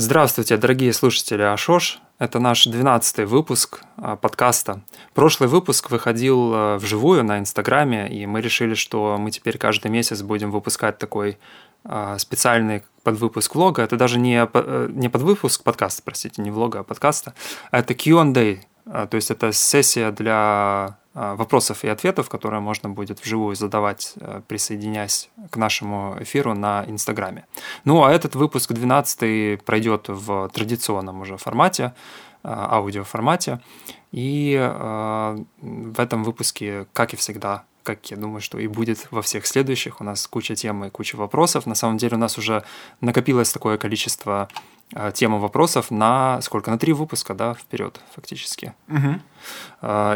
Здравствуйте, дорогие слушатели Ашош. Это наш 12 выпуск а, подкаста. Прошлый выпуск выходил а, вживую на Инстаграме, и мы решили, что мы теперь каждый месяц будем выпускать такой а, специальный подвыпуск влога. Это даже не, э, не подвыпуск подкаста, простите, не влога, а подкаста. Это Q&A, то есть это сессия для а, вопросов и ответов, которые можно будет вживую задавать, э, присоединяясь к нашему эфиру на Инстаграме. Ну, а этот выпуск 12 пройдет в традиционном уже формате, а, аудиоформате. И а, в этом выпуске, как и всегда, как я думаю, что и будет во всех следующих. У нас куча тем и куча вопросов. На самом деле у нас уже накопилось такое количество тему вопросов на сколько? На три выпуска, да, вперед, фактически. Угу.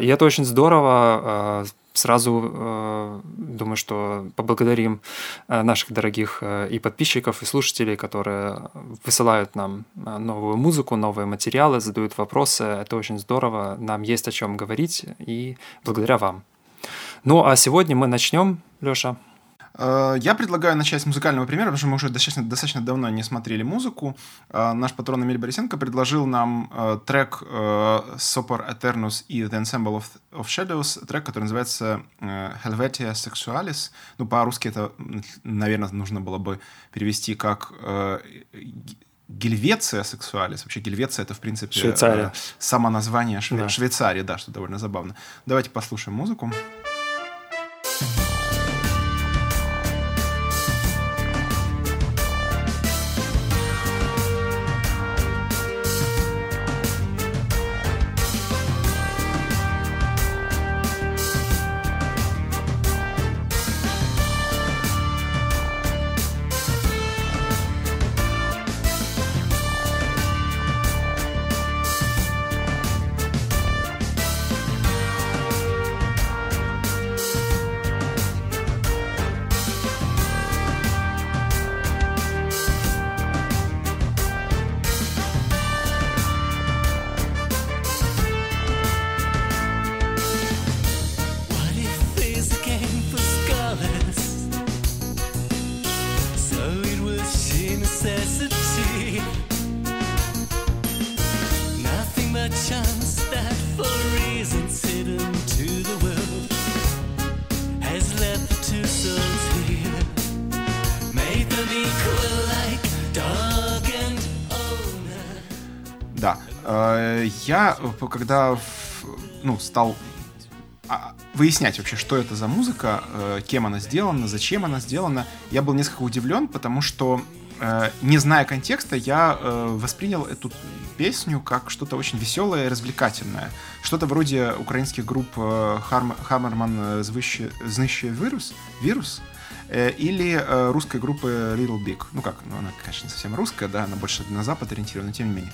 И это очень здорово. Э, сразу думаю, что поблагодарим наших дорогих и подписчиков, и слушателей, которые высылают нам новую музыку, новые материалы, задают вопросы. Это очень здорово. Нам есть о чем говорить, и благодаря вам. Ну а сегодня мы начнем, Леша. Э, я предлагаю начать с музыкального примера, потому что мы уже достаточно, достаточно давно не смотрели музыку. Э, наш патрон Эмиль Борисенко предложил нам э, трек Sopor Eternus и The Ensemble of, of Shadows, трек, который называется Helvetia Sexualis. Ну, по-русски это, наверное, нужно было бы перевести как Гельвеция сексуалис. Вообще Гельвеция это, в принципе, Швейцария. само название Шве... да. Швейцарии, да, что довольно забавно. Давайте послушаем музыку. Я, когда ну, стал а, выяснять вообще, что это за музыка, э, кем она сделана, зачем она сделана, я был несколько удивлен, потому что, э, не зная контекста, я э, воспринял эту песню как что-то очень веселое и развлекательное. Что-то вроде украинских групп Хаммерман «Знищий вирус», «Вирус», или русской группы Little Big. Ну как, ну она, конечно, не совсем русская, да, она больше на запад ориентирована, но тем не менее.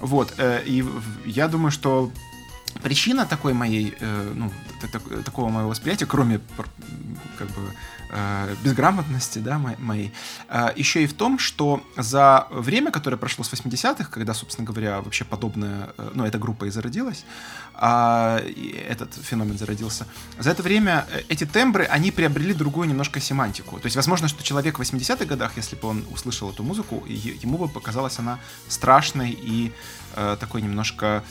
Вот, э, и я думаю, что причина такой моей, э, ну, такого моего восприятия, кроме как бы э, безграмотности, да, моей, еще и в том, что за время, которое прошло с 80-х, когда, собственно говоря, вообще подобная, ну, эта группа и зародилась, а, этот феномен зародился, за это время эти тембры, они приобрели другую немножко семантику. То есть, возможно, что человек в 80-х годах, если бы он услышал эту музыку, ему бы показалась она страшной и э, такой немножко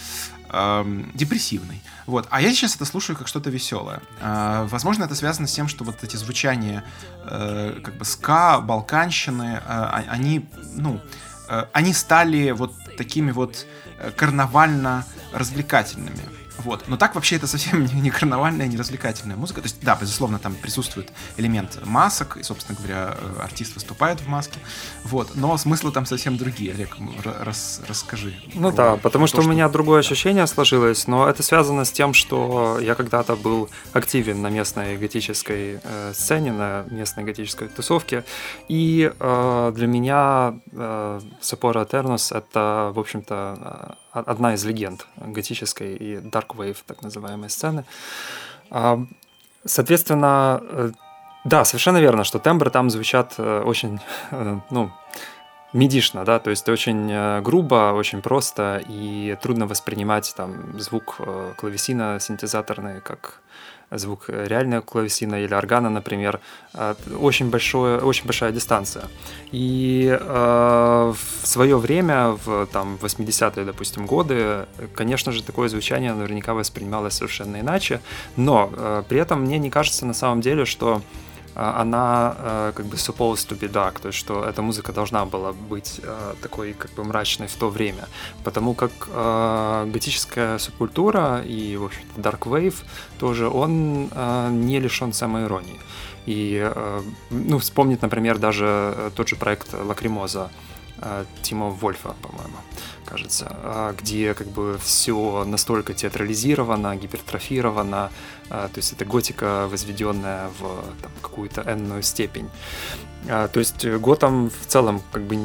э, депрессивной. Вот. А я сейчас это слушаю как что-то веселое. Э, возможно, это связано с тем, что вот эти звучания э, как бы ска, балканщины, э, они, ну, э, они стали вот такими вот э, карнавально-развлекательными. Вот. Но так вообще это совсем не карнавальная, не развлекательная музыка. То есть, да, безусловно, там присутствует элемент масок, и, собственно говоря, э, артист выступает в маске. Вот. Но смыслы там совсем другие. Олег, рас, расскажи. Ну да, потому то, что, что у меня другое ощущение сложилось, но это связано с тем, что я когда-то был активен на местной готической э, сцене, на местной готической тусовке, и э, для меня э, Сапора Тернус это, в общем-то, э, одна из легенд готической и dark Wave, так называемой сцены. А, соответственно, э, да, совершенно верно, что тембры там звучат э, очень, э, ну, медишно, да, то есть очень грубо, очень просто, и трудно воспринимать там звук клавесина синтезаторный как звук реальной клавесина или органа, например, очень, большое, очень большая дистанция. И в свое время, в там, 80-е, допустим, годы, конечно же, такое звучание наверняка воспринималось совершенно иначе, но при этом мне не кажется на самом деле, что она э, как бы supposed to be dark, то есть что эта музыка должна была быть э, такой как бы мрачной в то время, потому как э, готическая субкультура и, в общем-то, dark wave тоже, он не лишен самоиронии. И, ну, вспомнить, например, даже тот же проект Лакримоза, Тима Вольфа, по-моему, кажется, где как бы все настолько театрализировано, гипертрофировано, то есть это готика, возведенная в там, какую-то энную степень. То есть Готам в целом как бы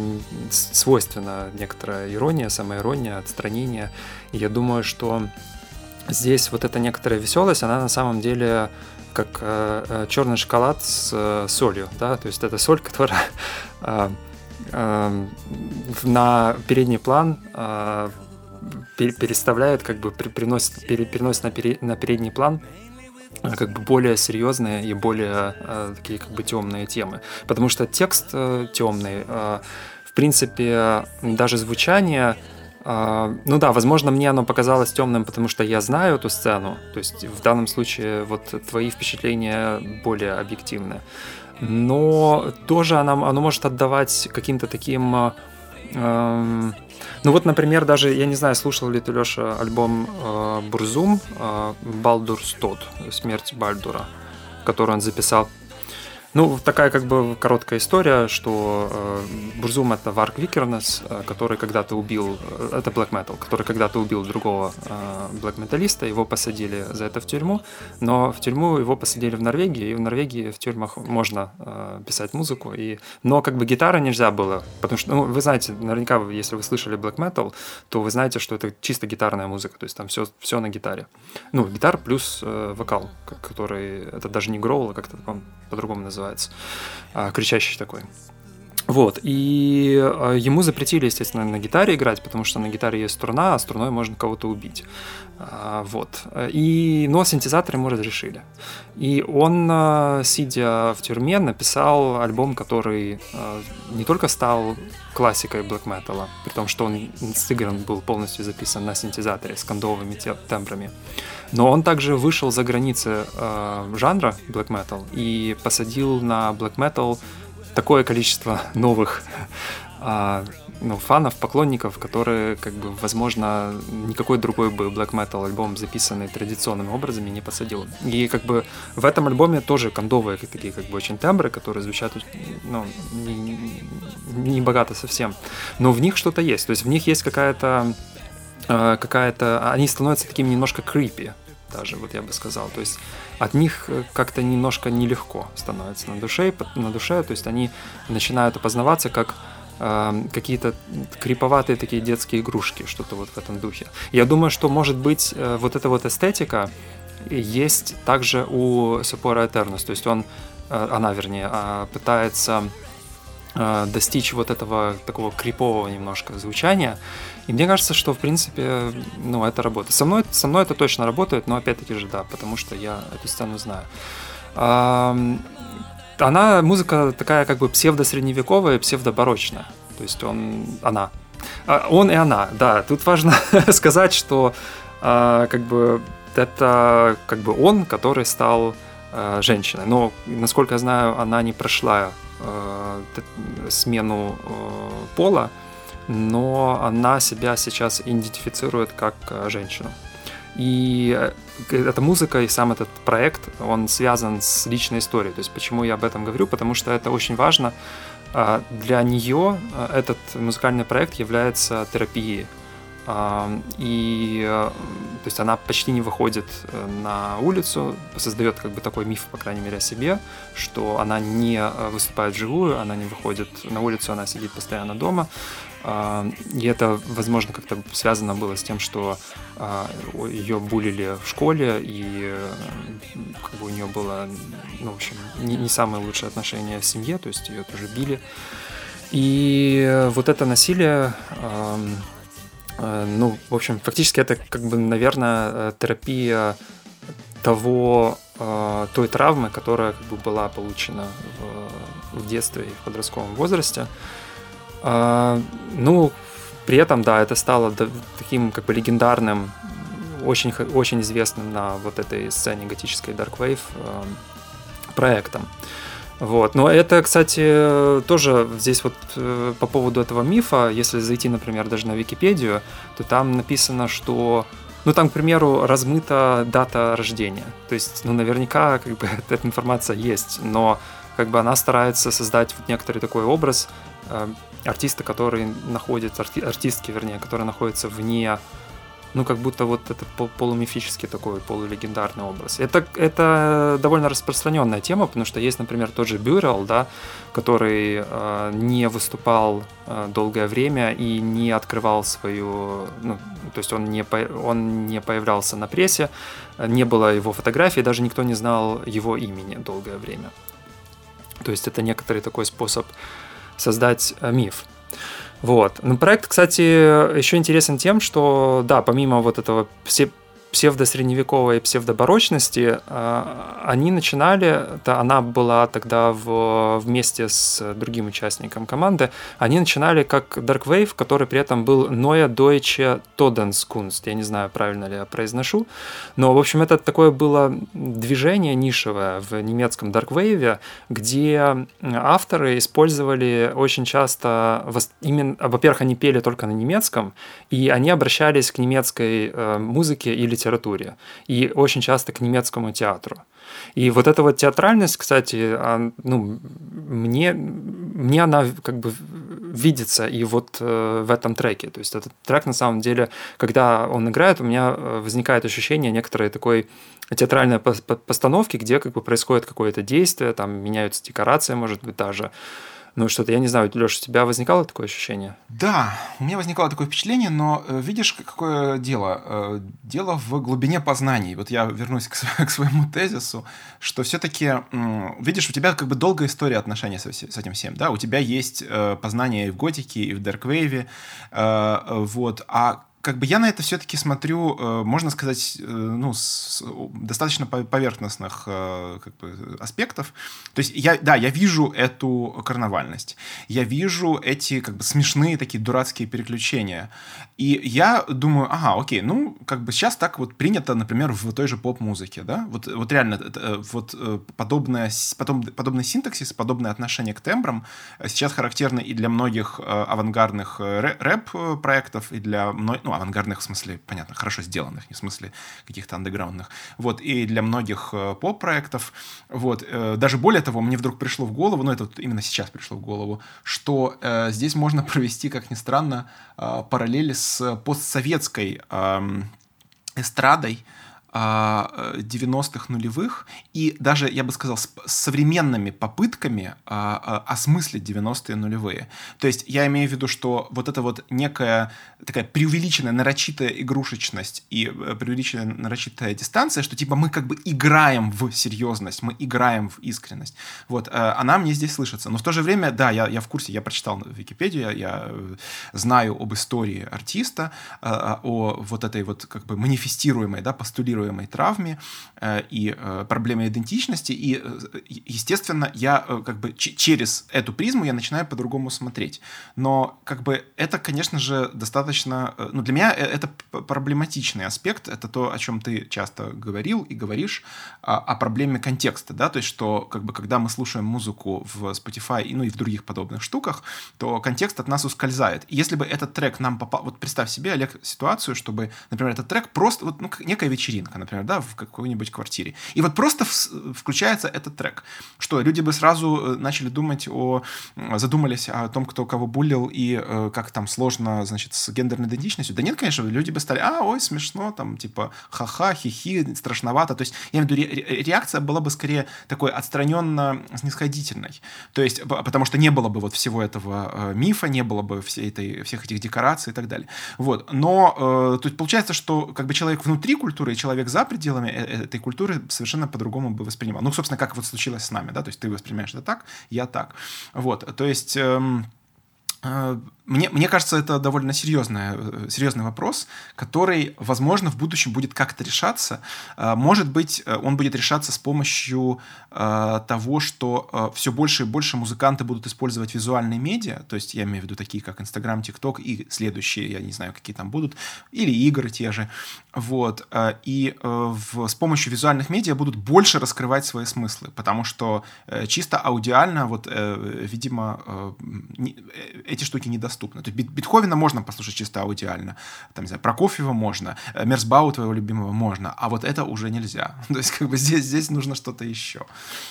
свойственна некоторая ирония, самоирония, отстранение. И я думаю, что здесь вот эта некоторая веселость, она на самом деле как э, э черный шоколад с э, солью, да, то есть это соль, которая э, на передний план э, переставляет, как бы приносит, переносит на, передний план э, как бы более серьезные и более э, такие как бы темные темы. Потому что текст э, темный, э, в принципе, даже звучание, э, ну да, возможно, мне оно показалось темным, потому что я знаю эту сцену. То есть в данном случае вот твои впечатления более объективны но тоже она, оно может отдавать каким-то таким... Э, эм, ну вот, например, даже, я не знаю, слушал ли ты, Леша, альбом э, Бурзум э, «Балдурс Тот», «Смерть Бальдура», который он записал ну, такая как бы короткая история, что э, Бурзум это Варк Викернес, э, который когда-то убил, э, это Black Metal, который когда-то убил другого э, Black Металлиста, его посадили за это в тюрьму, но в тюрьму его посадили в Норвегии, и в Норвегии в тюрьмах можно э, писать музыку, и... но как бы гитара нельзя было, потому что, ну, вы знаете, наверняка, если вы слышали Black Metal, то вы знаете, что это чисто гитарная музыка, то есть там все, все на гитаре. Ну, гитара плюс э, вокал, который, это даже не гроул, а как-то по-другому называется называется, а, кричащий такой. Вот, и а, ему запретили, естественно, на гитаре играть, потому что на гитаре есть струна, а струной можно кого-то убить. А, вот. И, но синтезаторы ему разрешили. И он, сидя в тюрьме, написал альбом, который не только стал классикой блэк металла, при том, что он сыгран был полностью записан на синтезаторе с кондовыми тембрами, но он также вышел за границы жанра black metal и посадил на black metal такое количество новых ну, фанов, поклонников, которые, как бы, возможно, никакой другой бы black metal альбом, записанный традиционными образами, не посадил. И как бы в этом альбоме тоже кондовые такие как бы очень тембры, которые звучат ну, не, не, богато совсем. Но в них что-то есть. То есть в них есть какая-то э, какая-то... Они становятся такими немножко крипи даже, вот я бы сказал. То есть от них э, как-то немножко нелегко становится на душе, на душе то есть они начинают опознаваться как какие-то криповатые такие детские игрушки, что-то вот в этом духе. Я думаю, что, может быть, э, вот эта вот эстетика есть также у Сапора Eternus, то есть он, э, она, вернее, э, пытается э, достичь вот этого такого крипового немножко звучания, и мне кажется, что, в принципе, ну, это работает. Со мной, со мной это точно работает, но опять-таки же, да, потому что я эту сцену знаю. Она, музыка такая как бы псевдо-средневековая, псевдо-барочная. То есть он, она. А, он и она, да. Тут важно сказать, что а, как бы это как бы он, который стал а, женщиной. Но, насколько я знаю, она не прошла смену пола, но она себя сейчас идентифицирует как женщину. И э, эта музыка и сам этот проект, он связан с личной историей. То есть почему я об этом говорю? Потому что это очень важно. А, для нее э, этот музыкальный проект является терапией. И то есть она почти не выходит на улицу, создает как бы такой миф, по крайней мере, о себе, что она не выступает вживую, она не выходит на улицу, она сидит постоянно дома. А, и это, возможно, как-то связано было с тем, что а, ее булили в школе, и как бы у нее было, ну, в общем, не, не самые лучшие отношения в семье, то есть ее тоже били. И вот это насилие, а, ну, в общем, фактически это, как бы, наверное, терапия того э, той травмы, которая как бы была получена в, в детстве и в подростковом возрасте. Э, ну, при этом, да, это стало таким как бы легендарным, очень, очень известным на вот этой сцене готической Dark Wave э, проектом. Вот. Но это, кстати, тоже здесь вот э, по поводу этого мифа, если зайти, например, даже на Википедию, то там написано, что ну, там, к примеру, размыта дата рождения. То есть, ну, наверняка, как бы, эта информация есть, но как бы она старается создать вот некоторый такой образ э, артиста, который находится, арти, артистки, вернее, который находится вне ну, как будто вот это полумифический такой, полулегендарный образ. Это, это довольно распространенная тема, потому что есть, например, тот же Бюррел, да, который э, не выступал э, долгое время и не открывал свою, ну, то есть он не, он не появлялся на прессе, не было его фотографии, даже никто не знал его имени долгое время. То есть это некоторый такой способ создать э, миф. Вот. Ну, проект, кстати, еще интересен тем, что, да, помимо вот этого все псевдосредневековой и псевдобарочности, а, они начинали, она была тогда в, вместе с другим участником команды, они начинали как Dark Wave, который при этом был Neue Deutsche Todenskunst, я не знаю, правильно ли я произношу, но, в общем, это такое было движение нишевое в немецком Dark Wave, где авторы использовали очень часто, именно, во-первых, они пели только на немецком, и они обращались к немецкой э, музыке или литературе и очень часто к немецкому театру. И вот эта вот театральность, кстати, а, ну, мне, мне она как бы видится и вот э, в этом треке. То есть этот трек на самом деле, когда он играет, у меня э, возникает ощущение некоторой такой театральной постановки, где как бы происходит какое-то действие, там меняются декорации, может быть, даже. Ну, что-то, я не знаю, Леша, у тебя возникало такое ощущение? Да, у меня возникало такое впечатление, но э, видишь, какое дело? Э, дело в глубине познаний. Вот я вернусь к, к своему тезису, что все-таки, видишь, у тебя как бы долгая история отношений с, с этим всем, да? У тебя есть э, познания и в готике, и в дарквейве, вот, а как бы я на это все-таки смотрю, э, можно сказать, э, ну, с достаточно поверхностных э, как бы, аспектов. То есть я, да, я вижу эту карнавальность, я вижу эти как бы смешные такие дурацкие переключения, и я думаю, ага, окей, ну, как бы сейчас так вот принято, например, в той же поп-музыке, да, вот, вот реально вот подобное, подобный синтаксис, подобное отношение к тембрам сейчас характерно и для многих авангардных рэп-проектов, и для, ну, авангардных, в смысле, понятно, хорошо сделанных, не в смысле каких-то андеграундных. Вот, и для многих э, поп-проектов. Вот, э, даже более того, мне вдруг пришло в голову, ну, это вот именно сейчас пришло в голову, что э, здесь можно провести, как ни странно, э, параллели с постсоветской э, эстрадой, 90-х нулевых и даже, я бы сказал, с современными попытками а, а, осмыслить 90-е нулевые. То есть я имею в виду, что вот это вот некая такая преувеличенная, нарочитая игрушечность и э, преувеличенная, нарочитая дистанция, что типа мы как бы играем в серьезность, мы играем в искренность. Вот, э, она мне здесь слышится. Но в то же время, да, я, я в курсе, я прочитал Википедию, я, я э, знаю об истории артиста, о вот этой вот как бы манифестируемой, да, постулируемой травме и проблеме идентичности. И, естественно, я как бы через эту призму я начинаю по-другому смотреть. Но как бы это, конечно же, достаточно. Э, ну, для меня э, это проблематичный аспект. Это то, о чем ты часто говорил и говоришь, о, о проблеме контекста, да, то есть, что, как бы, когда мы слушаем музыку в Spotify, ну, и в других подобных штуках, то контекст от нас ускользает. Если бы этот трек нам попал... Вот представь себе, Олег, ситуацию, чтобы, например, этот трек просто... Вот, ну, некая вечеринка, например, да, в какой-нибудь квартире. И вот просто включается этот трек. Что, люди бы сразу э, начали думать о... Задумались о том, кто кого буллил, и как там сложно, значит, с гендерной идентичностью? Да нет, конечно, люди бы стали, а, ой, смешно, там, типа, ха-ха, хихи, страшновато. То есть, я имею в виду, реакция была бы скорее такой отстраненно снисходительной. То есть, потому что не было бы вот всего этого э, мифа, не было бы всей этой, всех этих декораций и так далее. Вот. Но, э, есть, получается, что как бы человек внутри культуры и человек за пределами э, этой культуры совершенно по-другому бы воспринимал. Ну, собственно, как вот случилось с нами, да, то есть ты воспринимаешь это так, я так. Вот, то есть... Эм, э, мне, мне кажется, это довольно серьезный, э, серьезный вопрос, который, возможно, в будущем будет как-то решаться. Э, может быть, э, он будет решаться с помощью того, что все больше и больше музыканты будут использовать визуальные медиа, то есть я имею в виду такие, как Инстаграм, ТикТок и следующие, я не знаю, какие там будут, или игры те же. Вот. И в, с помощью визуальных медиа будут больше раскрывать свои смыслы, потому что чисто аудиально, вот, видимо, эти штуки недоступны доступно. То есть Бетховена можно послушать чисто аудиально, там, не знаю, Прокофьева можно, э, Мерсбау твоего любимого можно, а вот это уже нельзя. То есть как бы здесь, здесь нужно что-то еще.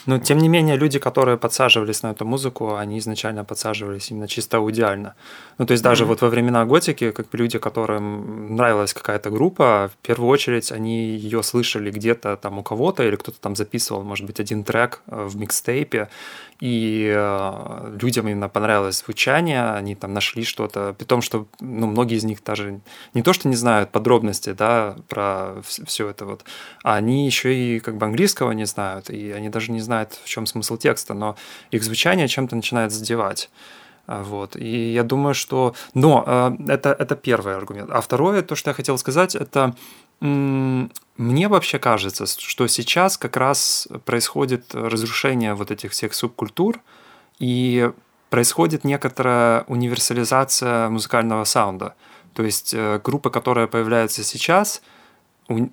Но тем не менее люди, которые подсаживались на эту музыку, они изначально подсаживались именно чисто аудиально. Ну то есть даже mm-hmm. вот во времена готики, как бы люди, которым нравилась какая-то группа, в первую очередь они ее слышали где-то там у кого-то или кто-то там записывал, может быть, один трек э, в микстейпе, и э, людям именно понравилось звучание, они там нашли что-то, при том, что ну, многие из них даже не то, что не знают подробности да, про все это вот, а они еще и как бы английского не знают, и они даже не знают, в чем смысл текста, но их звучание чем-то начинает задевать. А, вот. И я думаю, что... Но э, это, это первый аргумент. А второе, то, что я хотел сказать, это мне вообще кажется, что сейчас как раз происходит разрушение вот этих всех субкультур, и происходит некоторая универсализация музыкального саунда. То есть э, группы, которые появляются сейчас,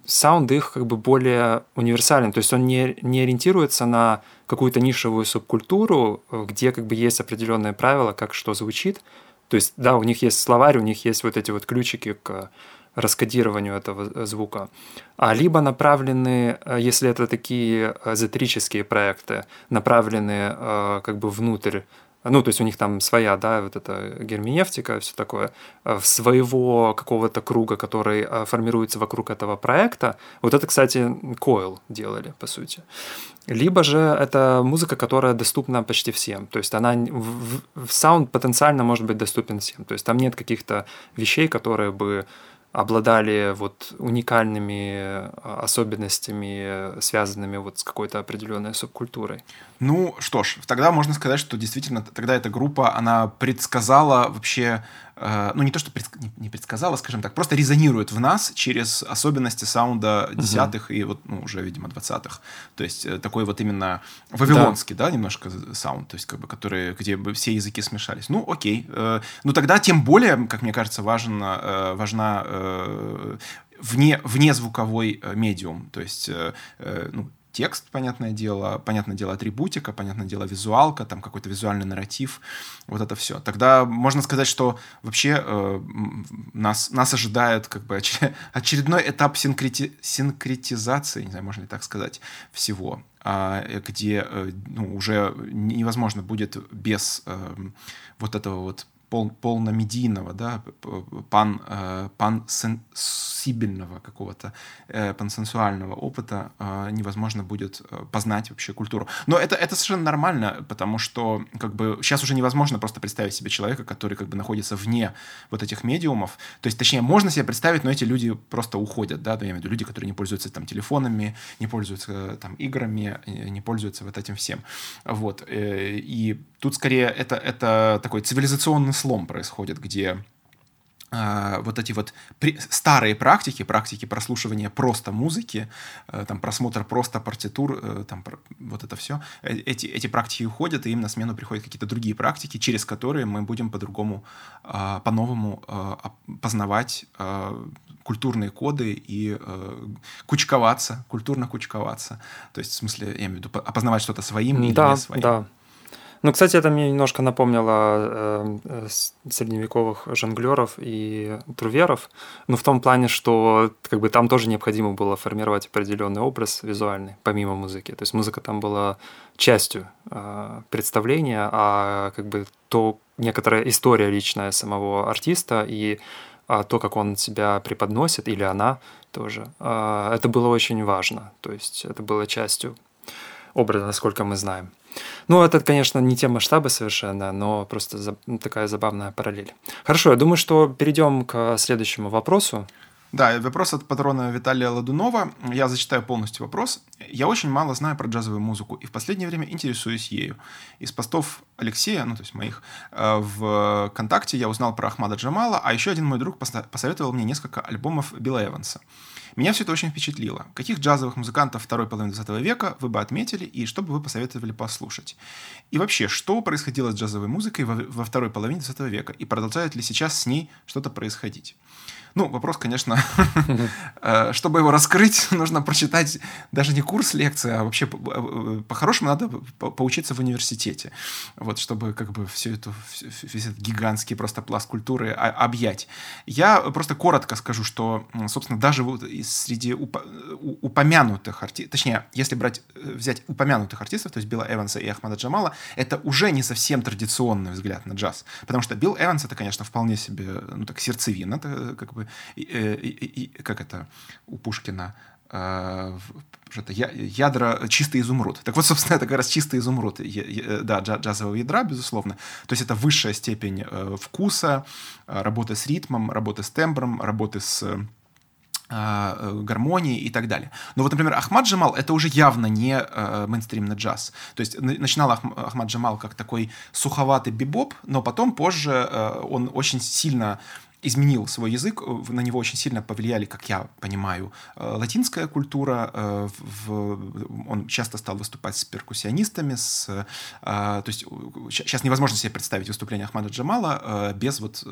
саунд их как бы более универсален. То есть он не, не ориентируется на какую-то нишевую субкультуру, где как бы есть определенные правила, как что звучит. То есть, да, у них есть словарь, у них есть вот эти вот ключики к раскодированию этого звука, а либо направлены, э, если это такие эзотерические проекты, направлены э, как бы внутрь ну, то есть у них там своя, да, вот эта герменевтика, все такое, э, в своего какого-то круга, который формируется вокруг этого проекта. Вот это, кстати, Coil делали, по сути. Либо же это музыка, которая доступна почти всем. То есть она в, в саунд потенциально может быть доступен всем. То есть там нет каких-то вещей, которые бы обладали вот уникальными э, особенностями, связанными вот с какой-то определенной субкультурой. Ну что ж, тогда можно сказать, что действительно тогда эта группа, она предсказала вообще ну не то, что предск... не предсказала, скажем так, просто резонирует в нас через особенности саунда десятых угу. и вот, ну, уже, видимо, двадцатых. То есть э, такой вот именно вавилонский, да. да, немножко саунд, то есть как бы, который, где бы все языки смешались. Ну, окей. Э, ну, тогда тем более, как мне кажется, важен, важна вне, вне звуковой медиум. То есть, ну, текст, понятное дело, понятное дело, атрибутика, понятное дело, визуалка, там какой-то визуальный нарратив, вот это все. Тогда можно сказать, что вообще э, нас, нас ожидает как бы очередной этап синкрети, синкретизации, не знаю, можно ли так сказать, всего, э, где э, ну, уже невозможно будет без э, вот этого вот пол, полномедийного, да, пан, э, пансенсибельного какого-то, э, пансенсуального опыта э, невозможно будет познать вообще культуру. Но это, это совершенно нормально, потому что как бы сейчас уже невозможно просто представить себе человека, который как бы находится вне вот этих медиумов. То есть, точнее, можно себе представить, но эти люди просто уходят, да, ну, я имею в виду люди, которые не пользуются там телефонами, не пользуются там играми, не пользуются вот этим всем. Вот. И тут скорее это, это такой цивилизационный слом происходит, где э, вот эти вот при, старые практики, практики прослушивания просто музыки, э, там просмотр просто партитур, э, там вот это все, э, эти, эти практики уходят, и им на смену приходят какие-то другие практики, через которые мы будем по-другому, э, по-новому э, познавать культурные коды и кучковаться, культурно кучковаться. То есть, в смысле, я имею в виду, опознавать что-то своим или да, не своим. Да, ну, кстати, это мне немножко напомнило э, э средневековых жонглеров и труверов, но в том плане, что как бы там тоже необходимо было формировать определенный образ визуальный, помимо музыки. То есть музыка там была частью э, представления, а как бы то некоторая история личная самого артиста и а то, как он себя преподносит, или она тоже, э, это было очень важно. То есть это было частью образа, насколько мы знаем. Ну, это, конечно, не те масштабы совершенно, но просто такая забавная параллель. Хорошо, я думаю, что перейдем к следующему вопросу. Да, вопрос от патрона Виталия Ладунова. Я зачитаю полностью вопрос. Я очень мало знаю про джазовую музыку и в последнее время интересуюсь ею. Из постов Алексея, ну то есть моих, э, в ВКонтакте я узнал про Ахмада Джамала, а еще один мой друг посоветовал мне несколько альбомов Билла Эванса. Меня все это очень впечатлило. Каких джазовых музыкантов второй половины 20 века вы бы отметили и что бы вы посоветовали послушать? И вообще, что происходило с джазовой музыкой во, во второй половине 20 века? И продолжает ли сейчас с ней что-то происходить? Ну, вопрос, конечно, э, чтобы его раскрыть, нужно прочитать даже не курс лекции, а вообще э, по-хорошему надо поучиться в университете, вот, чтобы как бы всю эту, весь этот гигантский просто пласт культуры объять. Я просто коротко скажу, что, собственно, даже вот среди упомянутых артистов, точнее, если брать, э, взять упомянутых артистов, то есть Билла Эванса и Ахмада Джамала, это уже не совсем традиционный взгляд на джаз, потому что Билл Эванс это, конечно, вполне себе, ну, так, сердцевина, это как бы бы, и, и, и, как это у Пушкина, э, что-то ядра чистый изумруд. Так вот, собственно, это как раз чистый изумруд, да, джазового ядра, безусловно. То есть это высшая степень э, вкуса, э, работы с ритмом, работы с тембром, работы с гармонии и так далее. Но вот, например, Ахмад Джамал это уже явно не э, мейнстримный джаз. То есть начинал Ах, Ахмад Джамал как такой суховатый бибоп, но потом позже э, он очень сильно изменил свой язык, э, на него очень сильно повлияли, как я понимаю, э, латинская культура. Э, он часто стал выступать с перкуссионистами, с, то есть сейчас невозможно себе представить выступление Ахмада Джамала без вот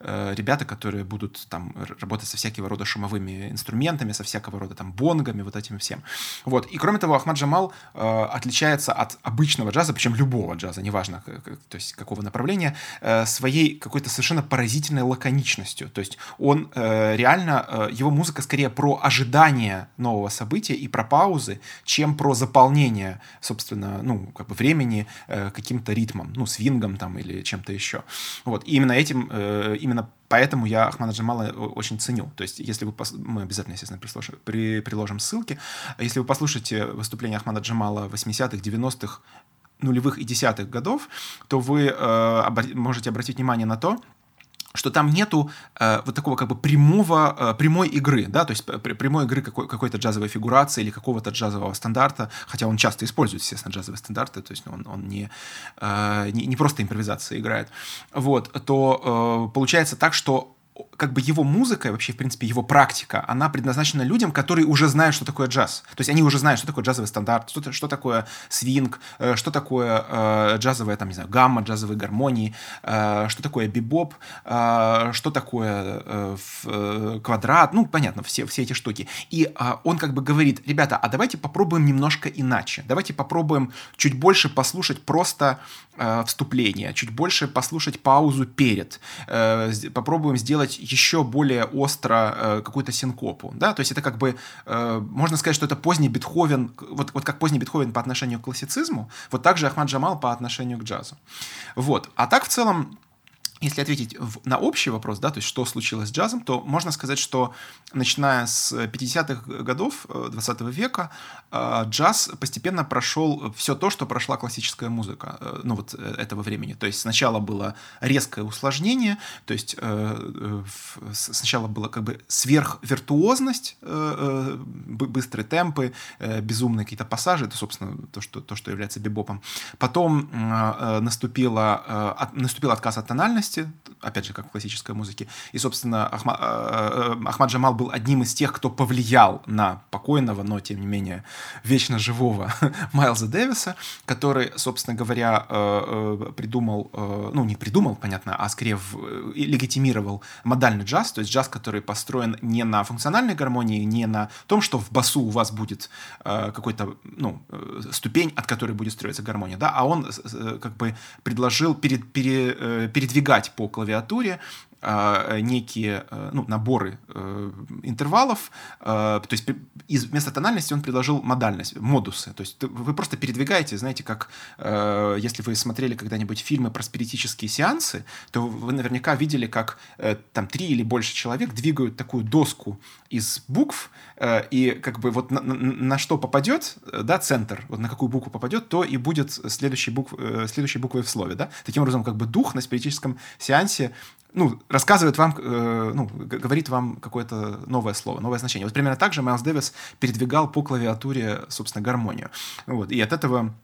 ребята, которые будут там работать со всякого рода шумовыми инструментами, со всякого рода там бонгами, вот этим всем. Вот. И кроме того, Ахмад Джамал отличается от обычного джаза, причем любого джаза, неважно, то есть какого направления, своей какой-то совершенно поразительной лаконичностью лаконичностью. То есть он э, реально, э, его музыка скорее про ожидание нового события и про паузы, чем про заполнение, собственно, ну, как бы времени э, каким-то ритмом, ну, свингом там или чем-то еще. Вот. И именно этим, э, именно Поэтому я Ахмада Джамала э, очень ценю. То есть, если вы... Пос... Мы обязательно, естественно, прислушаем, при... приложим ссылки. Если вы послушаете выступление Ахмада Джамала 80-х, 90-х, нулевых и десятых годов, то вы э, об... можете обратить внимание на то, что там нету э, вот такого как бы прямого, э, прямой игры, да, то есть прямой игры какой, какой-то джазовой фигурации или какого-то джазового стандарта, хотя он часто использует, естественно, джазовые стандарты, то есть он, он не, э, не, не просто импровизация играет, вот, то э, получается так, что как бы его музыка, вообще, в принципе, его практика, она предназначена людям, которые уже знают, что такое джаз. То есть они уже знают, что такое джазовый стандарт, что, что такое свинг, э, что такое э, джазовая, там, не знаю, гамма, джазовые гармонии, э, что такое бибоп, э, что такое э, э, квадрат, ну, понятно, все, все эти штуки. И э, он как бы говорит, ребята, а давайте попробуем немножко иначе. Давайте попробуем чуть больше послушать просто э, вступление, чуть больше послушать паузу перед. Э, попробуем сделать еще более остро э, какую-то синкопу, да, то есть это как бы, э, можно сказать, что это поздний Бетховен, вот, вот как поздний Бетховен по отношению к классицизму, вот так же Ахмад Джамал по отношению к джазу. Вот, а так в целом если ответить в, на общий вопрос, да, то есть что случилось с джазом, то можно сказать, что начиная с 50-х годов 20 э, века э, джаз постепенно прошел все то, что прошла классическая музыка, э, ну вот этого времени. То есть сначала было резкое усложнение, то есть сначала была как бы сверхвиртуозность, быстрые темпы, безумные какие-то пассажи, это, собственно, то, что, то, что является бибопом. Потом наступила, наступил отказ от тональности, части, опять же, как в классической музыке. И, собственно, Ахма, э, э, Ахмад Джамал был одним из тех, кто повлиял на покойного, но, тем не менее, вечно живого Майлза Дэвиса, который, собственно говоря, э, придумал, ну, не придумал, понятно, а скорее легитимировал модальный джаз, то есть джаз, который построен не на функциональной гармонии, не на том, что в басу у вас будет какой-то, ну, ступень, от которой будет строиться гармония, да, а он как бы предложил перед, пере, передвигать играть по клавиатуре, некие э, ну, наборы э, интервалов, э, то есть вместо тональности он предложил модальность, модусы. То есть вы просто передвигаете, знаете, как если вы смотрели когда-нибудь фильмы про спиритические сеансы, то вы наверняка видели, как там три или больше человек двигают такую доску из букв, и как бы вот на, на, на что попадет, да, центр, вот на какую букву попадет, то и будет следующей, букв, следующей буквой в слове, да. Таким образом, как бы дух на спиритическом сеансе ну, рассказывает вам, э, ну, говорит вам какое-то новое слово, новое значение. Вот примерно так же Майлз Дэвис передвигал по клавиатуре, собственно, гармонию. Вот, и от этого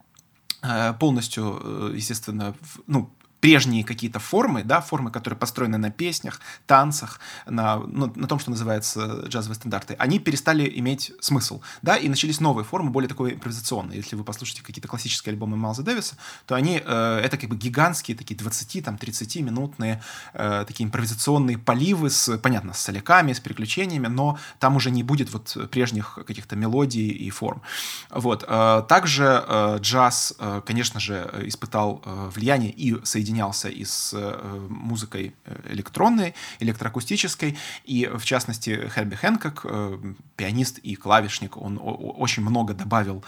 э, полностью, э, естественно, ну, прежние какие-то формы, да, формы, которые построены на песнях, танцах, на, ну, на том, что называется джазовые стандарты, они перестали иметь смысл, да, и начались новые формы, более такой импровизационные. Если вы послушаете какие-то классические альбомы Майлза Дэвиса, то они, э, это как бы гигантские, такие 20, там, 30-минутные э, такие импровизационные поливы с, понятно, с соляками, с переключениями, но там уже не будет вот прежних каких-то мелодий и форм. Вот. Э, также э, джаз, э, конечно же, испытал э, влияние и соединение соединялся и с э, музыкой э, электронной, электроакустической, и в частности Херби Хэнкок, э, пианист и клавишник, он очень много добавил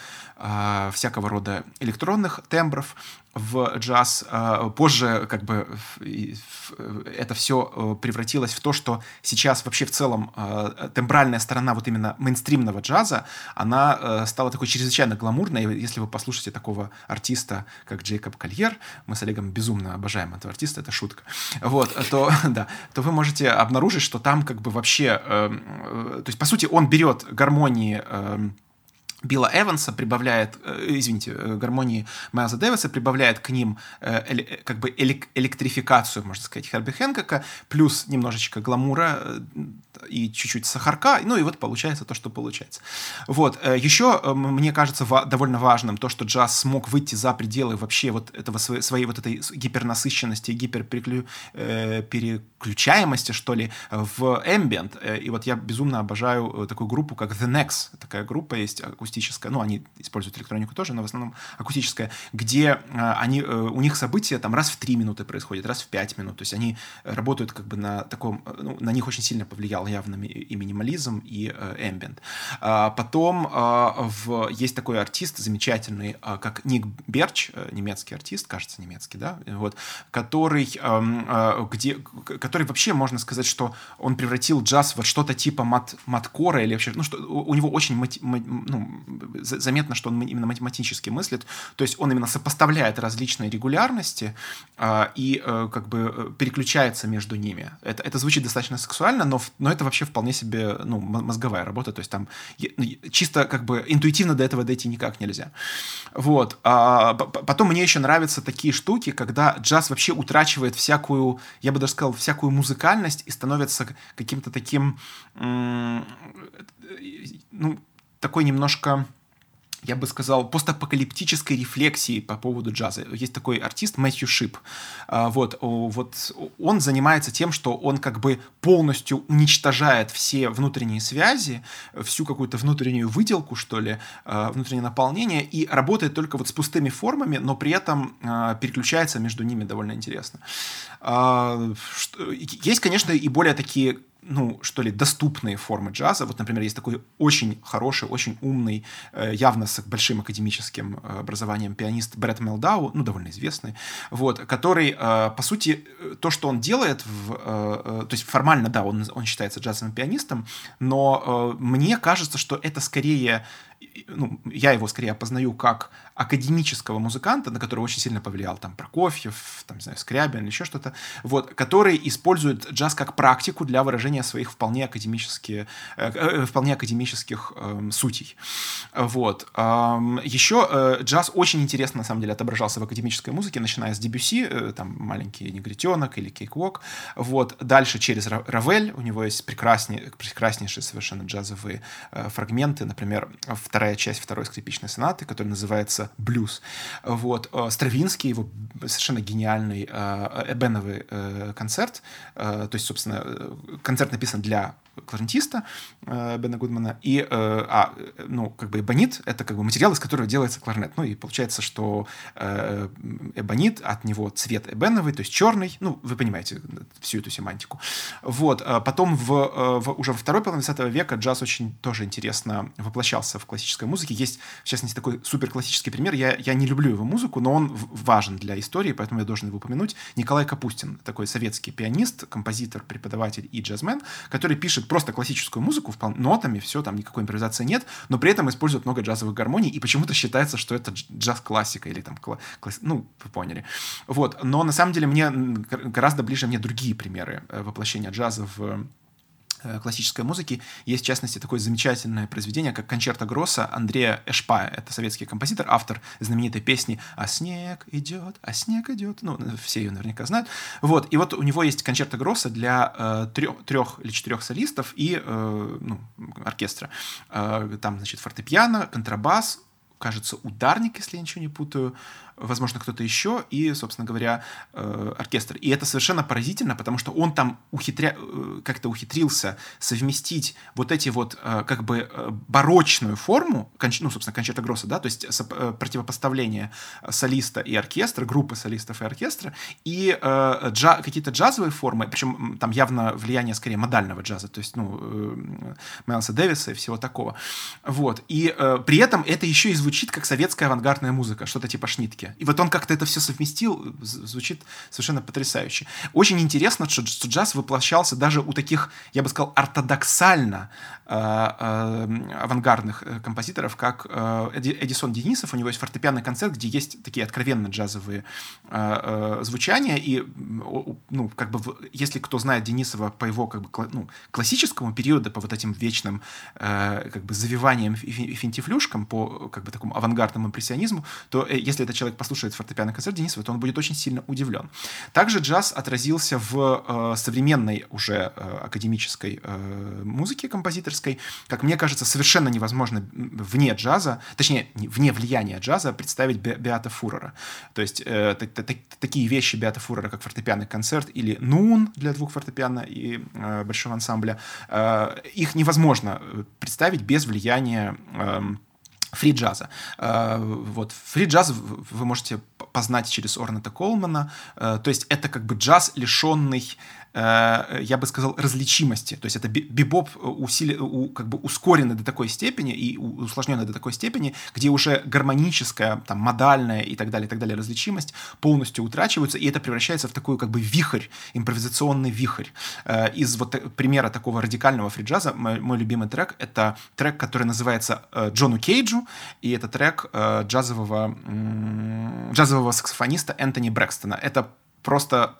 всякого рода электронных тембров, в джаз. А, позже как бы это все э, превратилось в то, что сейчас вообще в целом а, тембральная сторона вот именно мейнстримного джаза, она э, стала такой чрезвычайно гламурной. Если вы послушаете такого артиста, как Джейкоб Кольер, мы с Олегом безумно обожаем этого артиста, это шутка, вот, то, да, то вы можете обнаружить, что там как бы вообще, э, то есть, по сути, он берет гармонии эм, Билла Эванса прибавляет, э, извините, э, гармонии Майлза Дэвиса прибавляет к ним э, как бы электрификацию, можно сказать, Херби Хэнкока, плюс немножечко гламура и чуть-чуть сахарка, ну и вот получается то, что получается. Вот. Э, еще мне кажется довольно важным то, что джаз смог выйти за пределы вообще вот этого своей, вот этой гипернасыщенности, гиперпереключаемости, что ли, в ambient. И вот я безумно обожаю такую группу, как The Next. Такая группа есть, акустическая, ну, они используют электронику тоже, но в основном акустическая, где э, они, э, у них события там раз в три минуты происходят, раз в пять минут, то есть они работают как бы на таком, э, ну, на них очень сильно повлиял явно и минимализм, и эмбиент. А потом в, есть такой артист замечательный, как Ник Берч, немецкий артист, кажется, немецкий, да, вот, который, эм, где, который вообще, можно сказать, что он превратил джаз во что-то типа мат, маткора или вообще, ну, что у него очень ну, заметно, что он именно математически мыслит, то есть он именно сопоставляет различные регулярности э, и э, как бы э, переключается между ними. Это, это звучит достаточно сексуально, но, но это вообще вполне себе ну, мозговая работа, то есть там ну, чисто как бы интуитивно до этого дойти никак нельзя. Вот. А, потом мне еще нравятся такие штуки, когда джаз вообще утрачивает всякую, я бы даже сказал, всякую музыкальность и становится каким-то таким, ну, такой немножко я бы сказал, постапокалиптической рефлексии по поводу джаза. Есть такой артист Мэтью Шип. А, вот, вот он занимается тем, что он как бы полностью уничтожает все внутренние связи, всю какую-то внутреннюю выделку, что ли, а, внутреннее наполнение, и работает только вот с пустыми формами, но при этом а, переключается между ними довольно интересно. Есть, конечно, и более такие ну, что ли, доступные формы джаза. Вот, например, есть такой очень хороший, очень умный, э, явно с большим академическим э, образованием пианист Брэд Мелдау, ну, довольно известный, вот, который, э, по сути, то, что он делает, в, то есть формально, да, он, он считается джазовым пианистом, но мне кажется, что это скорее ну, я его скорее опознаю как академического музыканта, на которого очень сильно повлиял там Прокофьев, там, не знаю, Скрябин или еще что-то, вот, который использует джаз как практику для выражения своих вполне, академические, э, э, вполне академических э, сутей. Вот. Эм, еще э, джаз очень интересно, на самом деле, отображался в академической музыке, начиная с Дебюси, э, там, «Маленький негритенок» или «Кейквок», вот, дальше через Равель, у него есть прекрасней, прекраснейшие совершенно джазовые э, фрагменты, например, вторая часть второй скрипичной сонаты, которая называется блюз. Вот. Э, Стравинский, его совершенно гениальный э, эбеновый э, концерт, то есть, собственно, концерт написан для кларнетиста э, Бена Гудмана, и, э, а, ну, как бы эбонит — это как бы материал, из которого делается кларнет. Ну, и получается, что э, эбонит, от него цвет эбеновый, то есть черный, ну, вы понимаете всю эту семантику. Вот. А потом в, э, в, уже во второй половине 20 века джаз очень тоже интересно воплощался в классической музыке. Есть, в частности, такой супер классический пример. Я, я не люблю его музыку, но он важен для истории, поэтому я должен его упомянуть. Николай Капустин, такой советский пианист, композитор, преподаватель и джазмен, который пишет просто классическую музыку, испол... нотами, все, там никакой импровизации нет, но при этом используют много джазовых гармоний, и почему-то считается, что это джаз-классика или там, кла... класс... ну, вы поняли. Вот, но на самом деле мне гораздо ближе мне другие примеры э, воплощения джаза в классической музыки. Есть, в частности, такое замечательное произведение, как «Кончерта Гросса» Андрея Эшпа. Это советский композитор, автор знаменитой песни «А снег идет, а снег идет». Ну, все ее наверняка знают. Вот. И вот у него есть «Кончерта Гросса» для э, трех, трех или четырех солистов и э, ну, оркестра. Э, там, значит, фортепиано, контрабас, кажется, ударник, если я ничего не путаю, возможно, кто-то еще, и, собственно говоря, э, оркестр. И это совершенно поразительно, потому что он там ухитря... Э, как-то ухитрился совместить вот эти вот э, как бы барочную форму, ну, собственно, кончерта Гросса, да, то есть противопоставление солиста и оркестра, группы солистов и оркестра, и джа... какие-то джазовые формы, причем там явно влияние скорее модального джаза, то есть, ну, Майлса Дэвиса и всего такого. Вот. И при этом это еще и звучит как советская авангардная музыка, что-то типа шнитки музыке. И вот он как-то это все совместил, звучит совершенно потрясающе. Очень интересно, что, джаз воплощался даже у таких, я бы сказал, ортодоксально авангардных э, композиторов, как э, Эдисон Денисов. У него есть фортепианный концерт, где есть такие откровенно джазовые э, э, звучания. И, ну, как бы, если кто знает Денисова по его как бы, ну, классическому периоду, по вот этим вечным э, как бы завиваниям и финтифлюшкам, по как бы такому авангардному импрессионизму, то э, если этот человек послушает фортепианный концерт Денисова, то он будет очень сильно удивлен. Также джаз отразился в э, современной уже э, академической э, музыке композиторской. Как мне кажется, совершенно невозможно вне джаза, точнее, вне влияния джаза представить Бе Беата Фурера. То есть э, такие вещи Беата Фурера, как фортепианный концерт или Нун для двух фортепиано и э, большого ансамбля, э, их невозможно э, представить без влияния э, фри-джаза. Вот. Фри-джаз вы можете познать через Орната Колмана. Э, то есть это как бы джаз, лишенный Э, я бы сказал, различимости. То есть это бибоп э, усили, как бы ускоренный до такой степени и усложненный до такой степени, где уже гармоническая, там, модальная и так далее, и так далее различимость полностью утрачиваются, и это превращается в такой как бы вихрь, импровизационный вихрь. Из вот примера такого радикального фриджаза мой, мой любимый трек — это трек, который называется «Джону Кейджу», и это трек джазового, джазового саксофониста Энтони Брэкстона. Это просто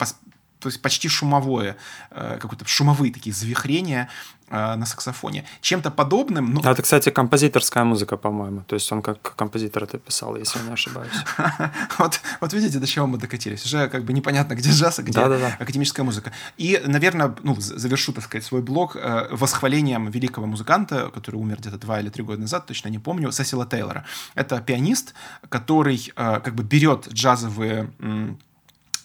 то есть почти шумовое, э, какое-то шумовые такие завихрения э, на саксофоне. Чем-то подобным... Ну... Это, кстати, композиторская музыка, по-моему. То есть он как композитор это писал, если я не ошибаюсь. вот, вот видите, до чего мы докатились. Уже как бы непонятно, где джаз, а где да, да, да. академическая музыка. И, наверное, ну, завершу, так сказать, свой блог э, восхвалением великого музыканта, который умер где-то два или три года назад, точно не помню, Сесила Тейлора. Это пианист, который как бы берет джазовые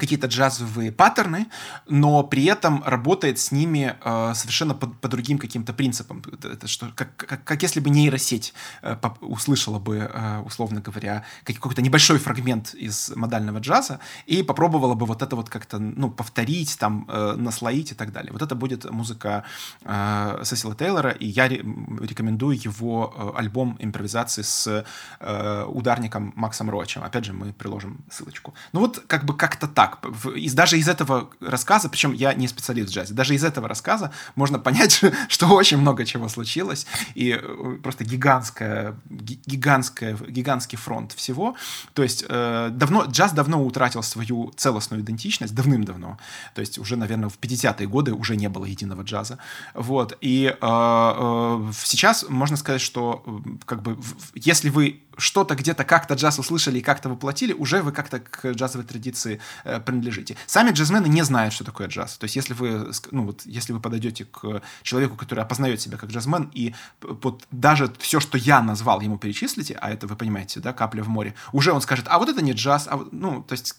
какие-то джазовые паттерны, но при этом работает с ними э, совершенно по, по другим каким-то принципам. Это, что, как, как, как если бы нейросеть э, услышала бы, э, условно говоря, какой-то небольшой фрагмент из модального джаза и попробовала бы вот это вот как-то ну, повторить, там, э, наслоить и так далее. Вот это будет музыка э, Сесила Тейлора, и я рекомендую его э, альбом импровизации с э, ударником Максом Рочем. Опять же, мы приложим ссылочку. Ну вот как бы как-то так так. Из, даже из этого рассказа, причем я не специалист в джазе, даже из этого рассказа можно понять, что очень много чего случилось, и э, просто гигантская, гигантская, гигантский фронт всего. То есть э, давно, джаз давно утратил свою целостную идентичность, давным-давно. То есть уже, наверное, в 50-е годы уже не было единого джаза. Вот. И э, э, сейчас можно сказать, что как бы если вы что-то где-то как-то джаз услышали и как-то воплотили, уже вы как-то к джазовой традиции э, принадлежите. Сами джазмены не знают, что такое джаз. То есть, если вы, ну, вот, если вы подойдете к человеку, который опознает себя как джазмен, и вот даже все, что я назвал, ему перечислите, а это вы понимаете, да, капля в море, уже он скажет, а вот это не джаз, а, ну, то есть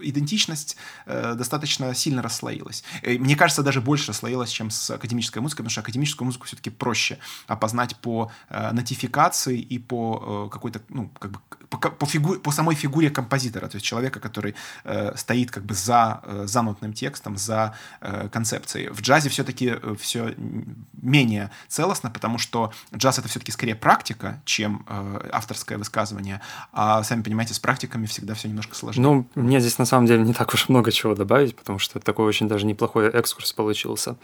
идентичность э, достаточно сильно расслоилась. И, мне кажется, даже больше расслоилась, чем с академической музыкой, потому что академическую музыку все-таки проще опознать по э, нотификации и по э, какой-то, ну, как бы по, по, фигу, по самой фигуре композитора, то есть человека, который э, стоит как бы за э, занутным текстом, за э, концепцией. В джазе все-таки э, все менее целостно, потому что джаз это все-таки скорее практика, чем э, авторское высказывание. А сами понимаете, с практиками всегда все немножко сложнее. Ну, мне здесь на самом деле не так уж много чего добавить, потому что такой очень даже неплохой экскурс получился.